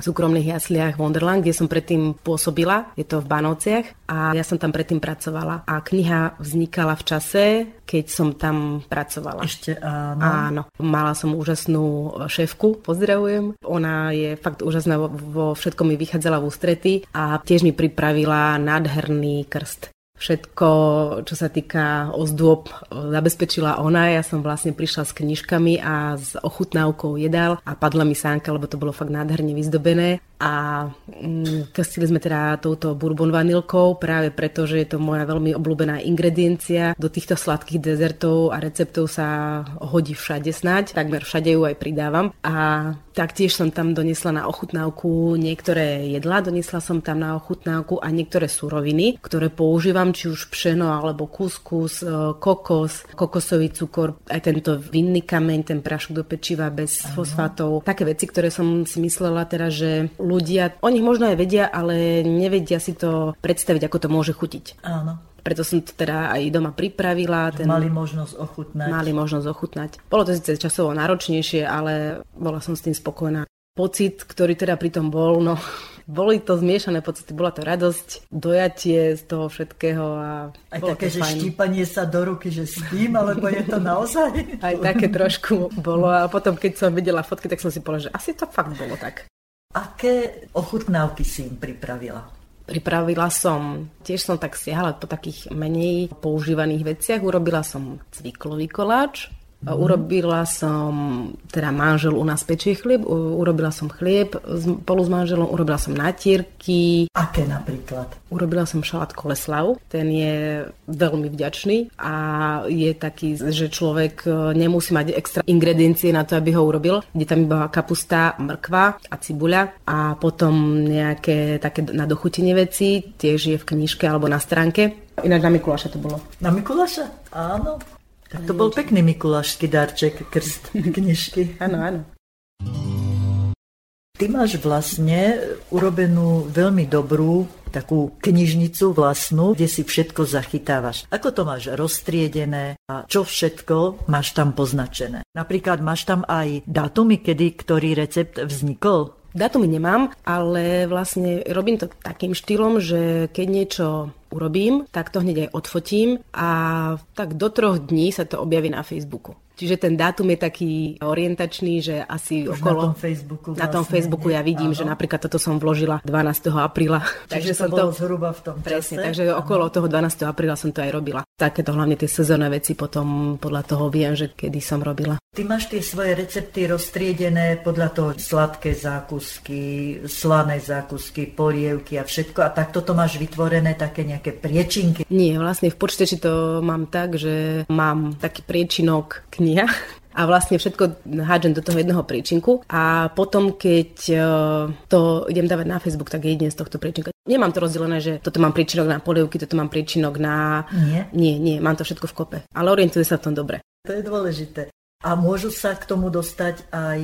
súkromných jasliach Wonderland, kde som predtým pôsobila. Je to v Banovciach a ja som tam predtým pracovala. A kniha vznikala v čase, keď som tam pracovala. Ešte áno. Áno, mala som úžasnú šéfku, pozdravujem. Ona je fakt úžasná, vo, všetkom mi vychádzala v ústrety a tiež mi pripravila nádherný krst. Všetko, čo sa týka ozdôb, zabezpečila ona. Ja som vlastne prišla s knižkami a s ochutnávkou jedál a padla mi sánka, lebo to bolo fakt nádherne vyzdobené. A mm, krstili sme teda touto bourbon vanilkou práve preto, že je to moja veľmi obľúbená ingrediencia. Do týchto sladkých dezertov a receptov sa hodí všade snať, takmer všade ju aj pridávam. A taktiež som tam donesla na ochutnávku niektoré jedlá, donesla som tam na ochutnávku a niektoré suroviny, ktoré používam, či už pšeno alebo kuskus, e, kokos, kokosový cukor, aj tento vinný kameň, ten prašok do pečiva bez fosfátov. Také veci, ktoré som si myslela teda, že ľudia, oni možno aj vedia, ale nevedia si to predstaviť, ako to môže chutiť. Áno. Preto som to teda aj doma pripravila. Ten... Mali možnosť ochutnať. Mali možnosť ochutnať. Bolo to síce časovo náročnejšie, ale bola som s tým spokojná. Pocit, ktorý teda pri tom bol, no boli to zmiešané pocity, bola to radosť, dojatie z toho všetkého a Aj také, že fajn. štípanie sa do ruky, že spím, alebo je to naozaj? Aj také trošku bolo a potom, keď som videla fotky, tak som si povedala, že asi to fakt bolo tak. Aké ochutnávky si im pripravila? Pripravila som, tiež som tak siahala po takých menej používaných veciach. Urobila som cviklový koláč. Urobila som, teda manžel u nás pečie chlieb, urobila som chlieb spolu s manželom, urobila som natierky, Aké napríklad? urobila som šalát koleslav, ten je veľmi vďačný a je taký, že človek e, nemusí mať extra ingrediencie na to, aby ho urobil. Je tam iba kapusta, mrkva a cibuľa a potom nejaké také na dochutenie veci, tiež je v knižke alebo na stránke. Ináč na Mikuláša to bolo. Na Mikuláša? Áno. Tak to bol pekný mikulášsky darček, krst knižky. Áno, áno. Ty máš vlastne urobenú veľmi dobrú takú knižnicu vlastnú, kde si všetko zachytávaš. Ako to máš roztriedené a čo všetko máš tam poznačené. Napríklad máš tam aj dátumy, kedy ktorý recept vznikol. Datumy nemám, ale vlastne robím to takým štýlom, že keď niečo urobím, tak to hneď aj odfotím a tak do troch dní sa to objaví na Facebooku. Čiže ten dátum je taký orientačný, že asi Už okolo... na tom Facebooku Na tom vlastne, Facebooku ja vidím, áno. že napríklad toto som vložila 12. apríla. Takže to bolo zhruba v tom Presne, čase. takže okolo toho 12. apríla som to aj robila. Takéto hlavne tie sezónne veci potom podľa toho viem, že kedy som robila. Ty máš tie svoje recepty roztriedené podľa toho sladké zákusky, slané zákusky, polievky a všetko a takto to máš vytvorené také nejaké priečinky. Nie, vlastne v počítači to mám tak, že mám taký priečinok kniha a vlastne všetko hádžem do toho jedného priečinku a potom, keď e, to idem dávať na Facebook, tak jedine z tohto priečinka. Nemám to rozdelené, že toto mám priečinok na polievky, toto mám priečinok na... Nie? Nie, nie, mám to všetko v kope. Ale orientuje sa v tom dobre. To je dôležité. A môžu sa k tomu dostať aj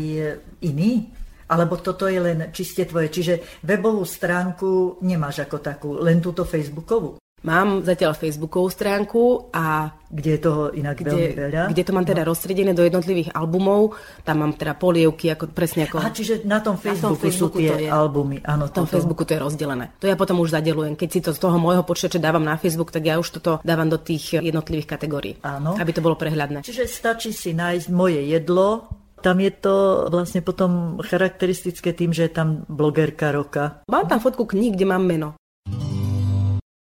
iní? Alebo toto je len čiste tvoje? Čiže webovú stránku nemáš ako takú, len túto facebookovú? Mám zatiaľ Facebookovú stránku a Kde je toho inak veľmi veľa. kde, kde to mám teda rozstredené do jednotlivých albumov. Tam mám teda polievky, ako presne ako... Aha, čiže na tom Facebooku, Facebooku sú tie to je. albumy. Áno, V tom toto. Facebooku to je rozdelené. To ja potom už zadelujem. Keď si to z toho môjho počítača dávam na Facebook, tak ja už toto dávam do tých jednotlivých kategórií. Áno. Aby to bolo prehľadné. Čiže stačí si nájsť moje jedlo, Tam je to vlastne potom charakteristické tým, že je tam blogerka roka. Mám tam fotku kníh, kde mám meno.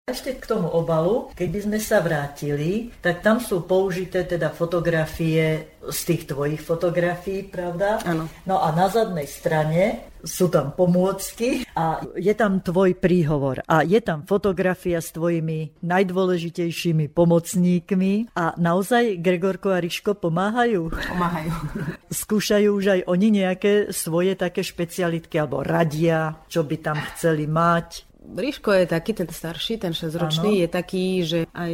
Ešte k tomu obalu, keď by sme sa vrátili, tak tam sú použité teda fotografie z tých tvojich fotografií, pravda? Áno. No a na zadnej strane sú tam pomôcky a je tam tvoj príhovor a je tam fotografia s tvojimi najdôležitejšími pomocníkmi a naozaj Gregorko a Riško pomáhajú? Pomáhajú. Skúšajú už aj oni nejaké svoje také špecialitky alebo radia, čo by tam chceli mať? Ríško je taký, ten starší, ten 6-ročný, je taký, že aj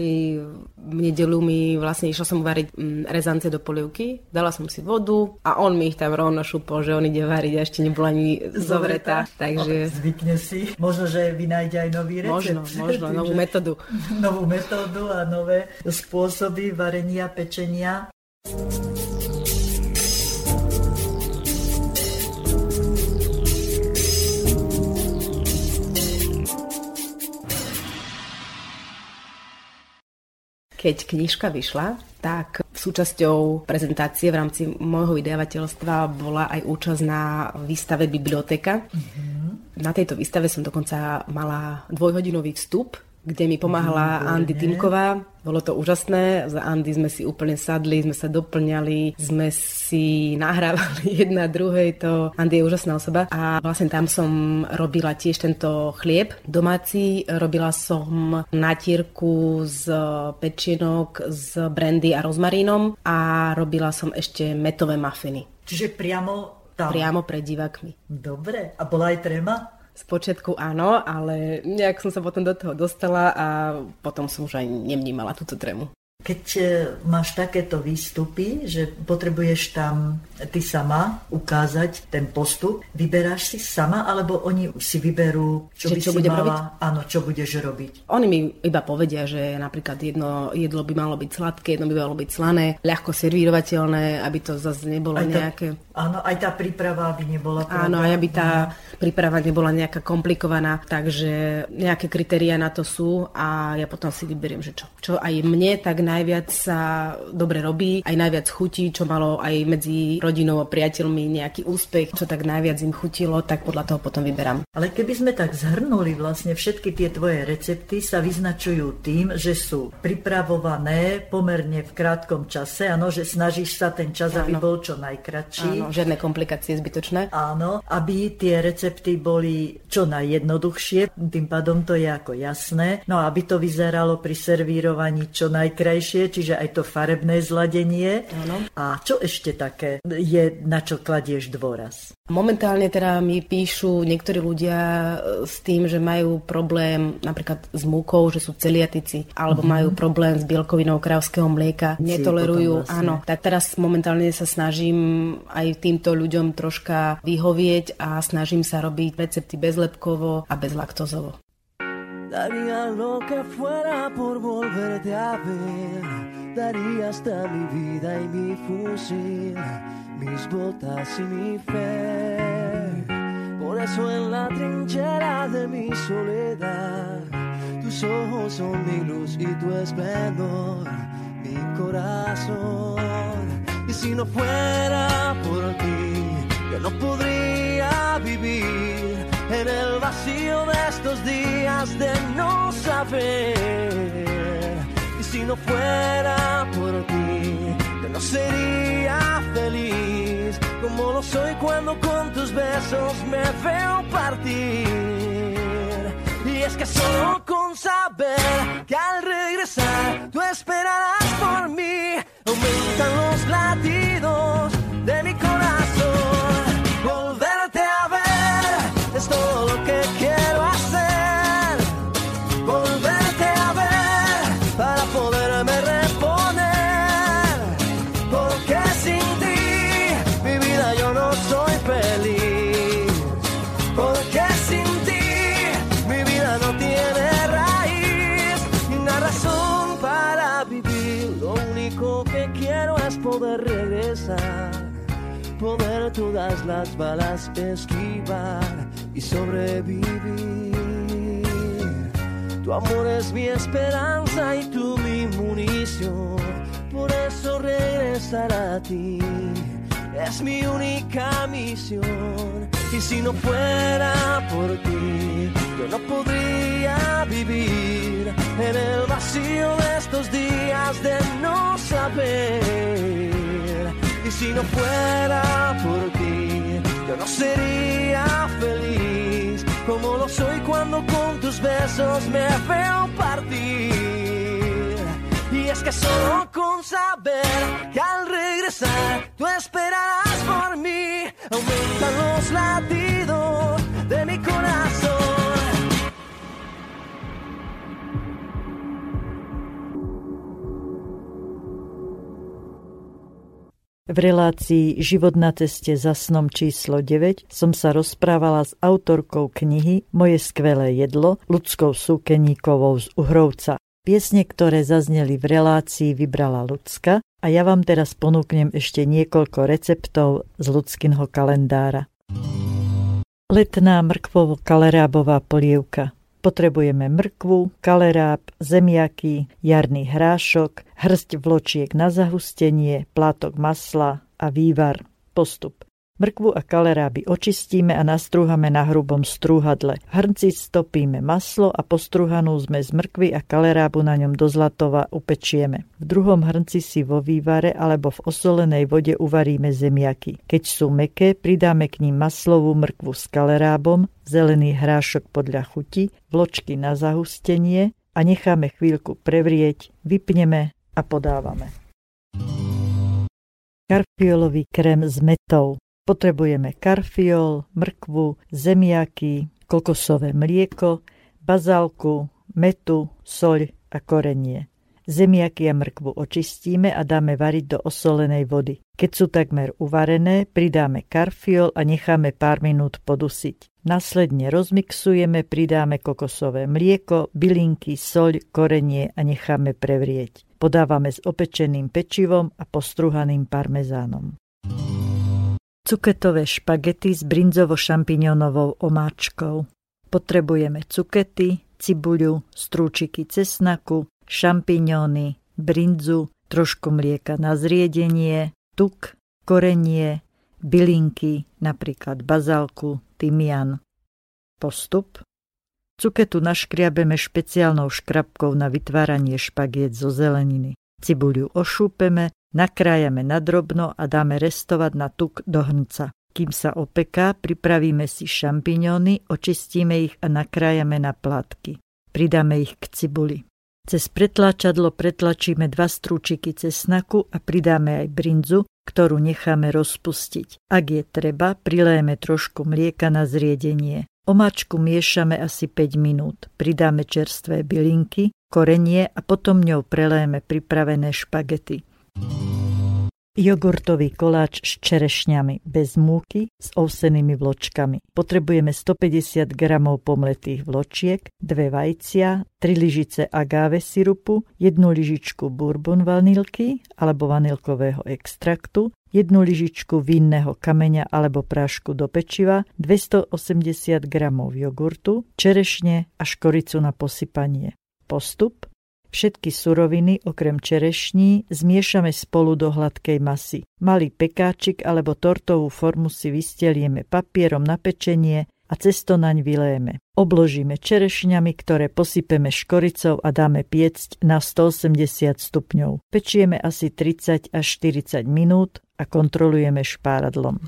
v nedelu mi vlastne išla som variť mm, rezance do polievky, dala som si vodu a on mi ich tam rovno šupol, že on ide variť a ešte nebola ani zovretá. Takže Zvykne si. Možno, že vynájde aj nový recept. možno, možno, novú metódu. novú metódu a nové spôsoby varenia, pečenia. Keď knižka vyšla, tak súčasťou prezentácie v rámci môjho vydavateľstva bola aj účasť na výstave Biblioteka. Na tejto výstave som dokonca mala dvojhodinový vstup, kde mi pomáhala Andy Timková. Bolo to úžasné, za Andy sme si úplne sadli, sme sa doplňali, sme si nahrávali jedna druhej, to Andy je úžasná osoba a vlastne tam som robila tiež tento chlieb domáci, robila som natierku z pečienok s brandy a rozmarínom a robila som ešte metové mafiny. Čiže priamo tam. Priamo pred divákmi. Dobre. A bola aj trema? Spočiatku áno, ale nejak som sa potom do toho dostala a potom som už aj nevnímala túto trému. Keď e, máš takéto výstupy, že potrebuješ tam ty sama ukázať ten postup, vyberáš si sama, alebo oni si vyberú, čo Že by čo si budem mala, robiť? áno, čo budeš robiť. Oni mi iba povedia, že napríklad jedno jedlo by malo byť sladké, jedno by malo byť slané, ľahko servírovateľné, aby to zase nebolo Aj tá- nejaké... Áno, aj tá príprava by nebola Áno, pravda? aj aby tá príprava nebola nejaká komplikovaná, takže nejaké kritéria na to sú a ja potom si vyberiem, že čo. Čo aj mne tak najviac sa dobre robí, aj najviac chutí, čo malo aj medzi rodinou a priateľmi nejaký úspech, čo tak najviac im chutilo, tak podľa toho potom vyberám. Ale keby sme tak zhrnuli, vlastne všetky tie tvoje recepty sa vyznačujú tým, že sú pripravované pomerne v krátkom čase, áno, že snažíš sa ten čas, aby Áno. bol čo najkratší. Áno, žiadne komplikácie zbytočné. Áno, aby tie recepty boli čo najjednoduchšie, tým pádom to je ako jasné. No aby to vyzeralo pri servírovaní čo najkrajšie, čiže aj to farebné zladenie. Áno. A čo ešte také je, na čo kladieš dôraz? Momentálne teda mi píšu niektorí ľudia e, s tým, že majú problém napríklad s múkou, že sú celiatici, alebo mm-hmm. majú problém s bielkovinou krávského mlieka, netolerujú. vlastne. Áno, tak teraz momentálne sa snažím aj týmto ľuďom troška vyhovieť a snažím sa robiť recepty bezlepkovo a bezlaktozovo. Daría lo que fuera por volverte a ver. Daría hasta mi vida y mi fusil, mis botas y mi fe. Por eso en la trinchera de mi soledad, tus ojos son mi luz y tu esplendor, mi corazón. Y si no fuera por ti, yo no podría vivir en el vacío de estos días de no saber. Y si no fuera por ti, yo no sería feliz como lo soy cuando con tus besos me veo partir. Y es que solo con saber que al regresar tú esperarás por mí, las balas esquivar y sobrevivir. Tu amor es mi esperanza y tú mi munición. Por eso regresar a ti es mi única misión. Y si no fuera por ti, yo no podría vivir en el vacío de estos días de no saber. Y si no fuera por ti, yo no sería feliz como lo soy cuando con tus besos me veo partir. Y es que solo con saber que al regresar tú esperarás por mí, aumentan los latidos de mi corazón. V relácii Život na ceste za snom číslo 9 som sa rozprávala s autorkou knihy Moje skvelé jedlo, ľudskou súkeníkovou z Uhrovca. Piesne, ktoré zazneli v relácii, vybrala ľudská a ja vám teraz ponúknem ešte niekoľko receptov z ľudského kalendára. Letná mrkvovo-kalerábová polievka Potrebujeme mrkvu, kaleráb, zemiaky, jarný hrášok, hrst vločiek na zahustenie, plátok masla a vývar. Postup. Mrkvu a kaleráby očistíme a nastrúhame na hrubom strúhadle. Hrnci stopíme maslo a postrúhanú zmes mrkvy a kalerábu na ňom do zlatova upečieme. V druhom hrnci si vo vývare alebo v osolenej vode uvaríme zemiaky. Keď sú meké, pridáme k ním maslovú mrkvu s kalerábom, zelený hrášok podľa chuti, vločky na zahustenie a necháme chvíľku prevrieť, vypneme a podávame. Karfiolový krém s metou Potrebujeme karfiol, mrkvu, zemiaky, kokosové mlieko, bazálku, metu, soľ a korenie. Zemiaky a mrkvu očistíme a dáme variť do osolenej vody. Keď sú takmer uvarené, pridáme karfiol a necháme pár minút podusiť. Následne rozmixujeme, pridáme kokosové mlieko, bylinky, soľ, korenie a necháme prevrieť. Podávame s opečeným pečivom a postruhaným parmezánom. Cuketové špagety s brinzovo-šampiňonovou omáčkou. Potrebujeme cukety, cibuľu, strúčiky cesnaku, šampiňóny, brinzu, trošku mlieka na zriedenie, tuk, korenie, bylinky, napríklad bazálku, tymian. Postup. Cuketu naškriabeme špeciálnou škrabkou na vytváranie špagiet zo zeleniny. Cibuľu ošúpeme, nakrájame na drobno a dáme restovať na tuk do hrnca. Kým sa opeká, pripravíme si šampiňóny, očistíme ich a nakrájame na plátky. Pridáme ich k cibuli. Cez pretlačadlo pretlačíme dva strúčiky cesnaku a pridáme aj brinzu, ktorú necháme rozpustiť. Ak je treba, prilejeme trošku mlieka na zriedenie. Omáčku miešame asi 5 minút. Pridáme čerstvé bylinky, korenie a potom ňou prelejeme pripravené špagety. Jogurtový koláč s čerešňami bez múky s ovsenými vločkami. Potrebujeme 150 g pomletých vločiek, dve vajcia, 3 lyžice agáve sirupu, jednu lyžičku bourbon vanilky alebo vanilkového extraktu, jednu lyžičku vinného kameňa alebo prášku do pečiva, 280 g jogurtu, čerešne a škoricu na posypanie. Postup Všetky suroviny, okrem čerešní, zmiešame spolu do hladkej masy. Malý pekáčik alebo tortovú formu si vystelieme papierom na pečenie a cesto naň vylejeme. Obložíme čerešňami, ktoré posypeme škoricou a dáme piecť na 180 stupňov. Pečieme asi 30 až 40 minút a kontrolujeme špáradlom.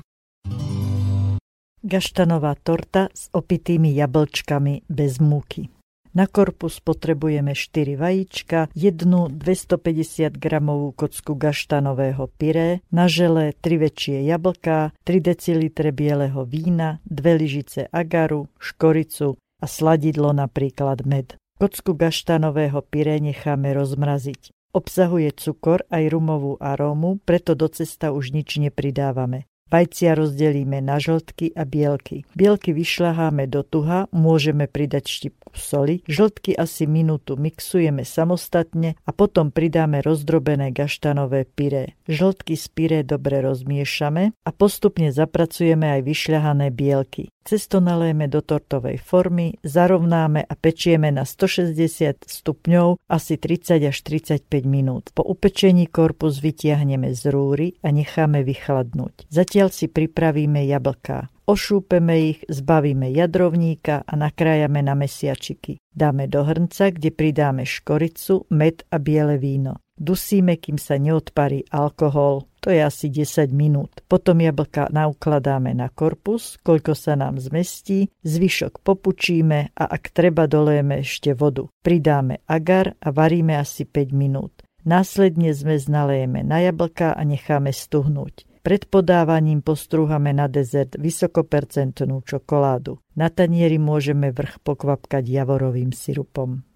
Gaštanová torta s opitými jablčkami bez múky. Na korpus potrebujeme 4 vajíčka, jednu 250 gramovú kocku gaštanového pyré, na žele 3 väčšie jablká, 3 decilitre bieleho vína, 2 lyžice agaru, škoricu a sladidlo napríklad med. Kocku gaštanového pyré necháme rozmraziť. Obsahuje cukor aj rumovú arómu, preto do cesta už nič nepridávame. Vajcia rozdelíme na žltky a bielky. Bielky vyšľaháme do tuha, môžeme pridať štipku soli, žltky asi minútu mixujeme samostatne a potom pridáme rozdrobené gaštanové pyré. Žltky z pyré dobre rozmiešame a postupne zapracujeme aj vyšľahané bielky. Cesto nalejeme do tortovej formy, zarovnáme a pečieme na 160 stupňov asi 30 až 35 minút. Po upečení korpus vytiahneme z rúry a necháme vychladnúť. Zatiaľ si pripravíme jablká. Ošúpeme ich, zbavíme jadrovníka a nakrájame na mesiačiky. Dáme do hrnca, kde pridáme škoricu, med a biele víno. Dusíme, kým sa neodparí alkohol. To je asi 10 minút. Potom jablka naukladáme na korpus, koľko sa nám zmestí, zvyšok popučíme a ak treba dolejeme ešte vodu. Pridáme agar a varíme asi 5 minút. Následne zmes nalejeme na jablka a necháme stuhnúť. Pred podávaním postrúhame na dezert vysokopercentnú čokoládu. Na tanieri môžeme vrch pokvapkať javorovým sirupom.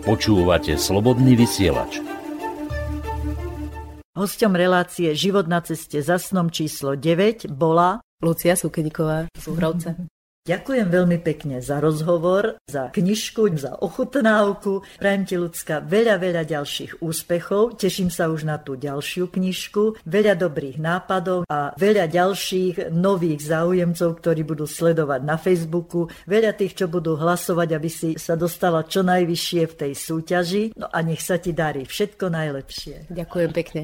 Počúvate slobodný vysielač. Hosťom relácie Život na ceste za snom číslo 9 bola Lucia Súkeniková z Uhrovce. Ďakujem veľmi pekne za rozhovor, za knižku, za ochutnávku. Prajem ti, ľudská, veľa, veľa ďalších úspechov. Teším sa už na tú ďalšiu knižku. Veľa dobrých nápadov a veľa ďalších nových záujemcov, ktorí budú sledovať na Facebooku. Veľa tých, čo budú hlasovať, aby si sa dostala čo najvyššie v tej súťaži. No a nech sa ti darí všetko najlepšie. Ďakujem pekne.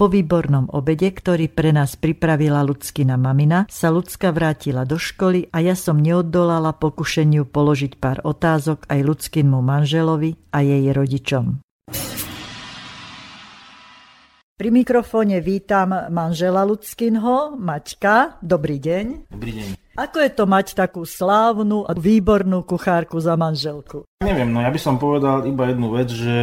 Po výbornom obede, ktorý pre nás pripravila Ľudskina mamina, sa Ľudská vrátila do školy a ja som neoddolala pokušeniu položiť pár otázok aj Ľudskinmu manželovi a jej rodičom. Pri mikrofóne vítam manžela Ľudskinho, Maťka. Dobrý deň. Dobrý deň. Ako je to mať takú slávnu a výbornú kuchárku za manželku? Neviem, no ja by som povedal iba jednu vec, že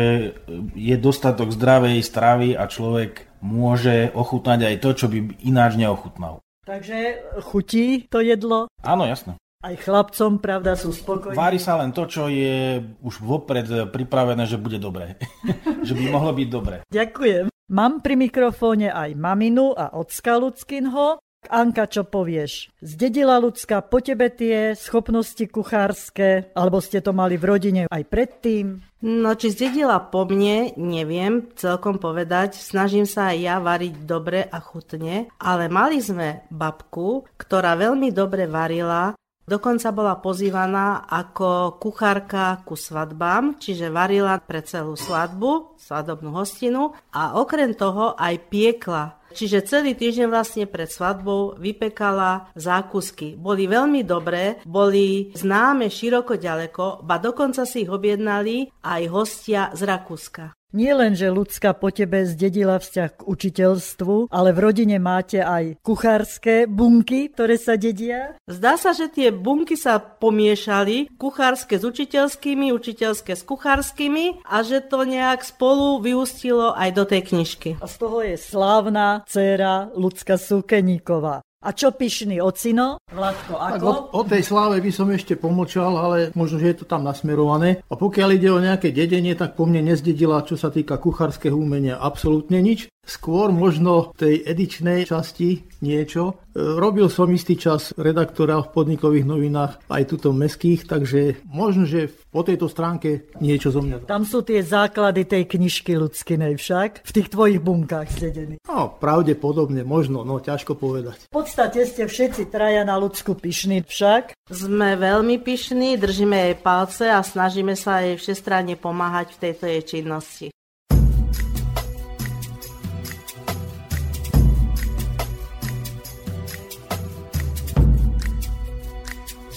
je dostatok zdravej stravy a človek môže ochutnať aj to, čo by ináč neochutnal. Takže chutí to jedlo? Áno, jasné. Aj chlapcom, pravda, sú spokojní? Vári sa len to, čo je už vopred pripravené, že bude dobré. že by mohlo byť dobré. Ďakujem. Mám pri mikrofóne aj maminu a ocka Ľudskinho. Anka, čo povieš? Zdedila ľudská po tebe tie schopnosti kuchárske, alebo ste to mali v rodine aj predtým? No, či zdedila po mne, neviem celkom povedať. Snažím sa aj ja variť dobre a chutne, ale mali sme babku, ktorá veľmi dobre varila Dokonca bola pozývaná ako kuchárka ku svadbám, čiže varila pre celú svadbu, svadobnú hostinu a okrem toho aj piekla Čiže celý týždeň vlastne pred svadbou vypekala zákusky. Boli veľmi dobré, boli známe široko ďaleko, ba dokonca si ich objednali aj hostia z Rakúska. Nie len, že ľudská po tebe zdedila vzťah k učiteľstvu, ale v rodine máte aj kuchárske bunky, ktoré sa dedia? Zdá sa, že tie bunky sa pomiešali, kuchárske s učiteľskými, učiteľské s kuchárskymi a že to nejak spolu vyústilo aj do tej knižky. A z toho je slávna dcéra Lucka Súkeníková. A čo pyšný ocino? Vládko, ako? O, o tej sláve by som ešte pomlčal, ale možno, že je to tam nasmerované. A pokiaľ ide o nejaké dedenie, tak po mne nezdedila, čo sa týka kuchárskeho umenia, absolútne nič. Skôr možno tej edičnej časti niečo. E, robil som istý čas redaktora v podnikových novinách, aj tuto meských, takže možno, že po tejto stránke niečo zo mňa. Tam sú tie základy tej knižky ľudskinej však, v tých tvojich bunkách zdedený. No, pravdepodobne, možno, no ťažko povedať. V podstate ste všetci traja na ľudsku pyšní však. Sme veľmi pyšní, držíme jej palce a snažíme sa jej všestranne pomáhať v tejto jej činnosti.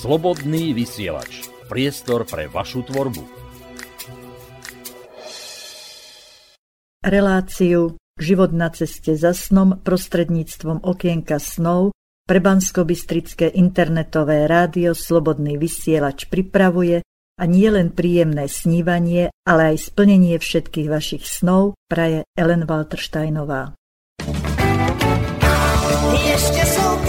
Slobodný vysielač. Priestor pre vašu tvorbu. Reláciu Život na ceste za snom prostredníctvom okienka snov pre bansko internetové rádio Slobodný vysielač pripravuje a nie len príjemné snívanie, ale aj splnenie všetkých vašich snov praje Ellen Waltersteinová. Ještě jsou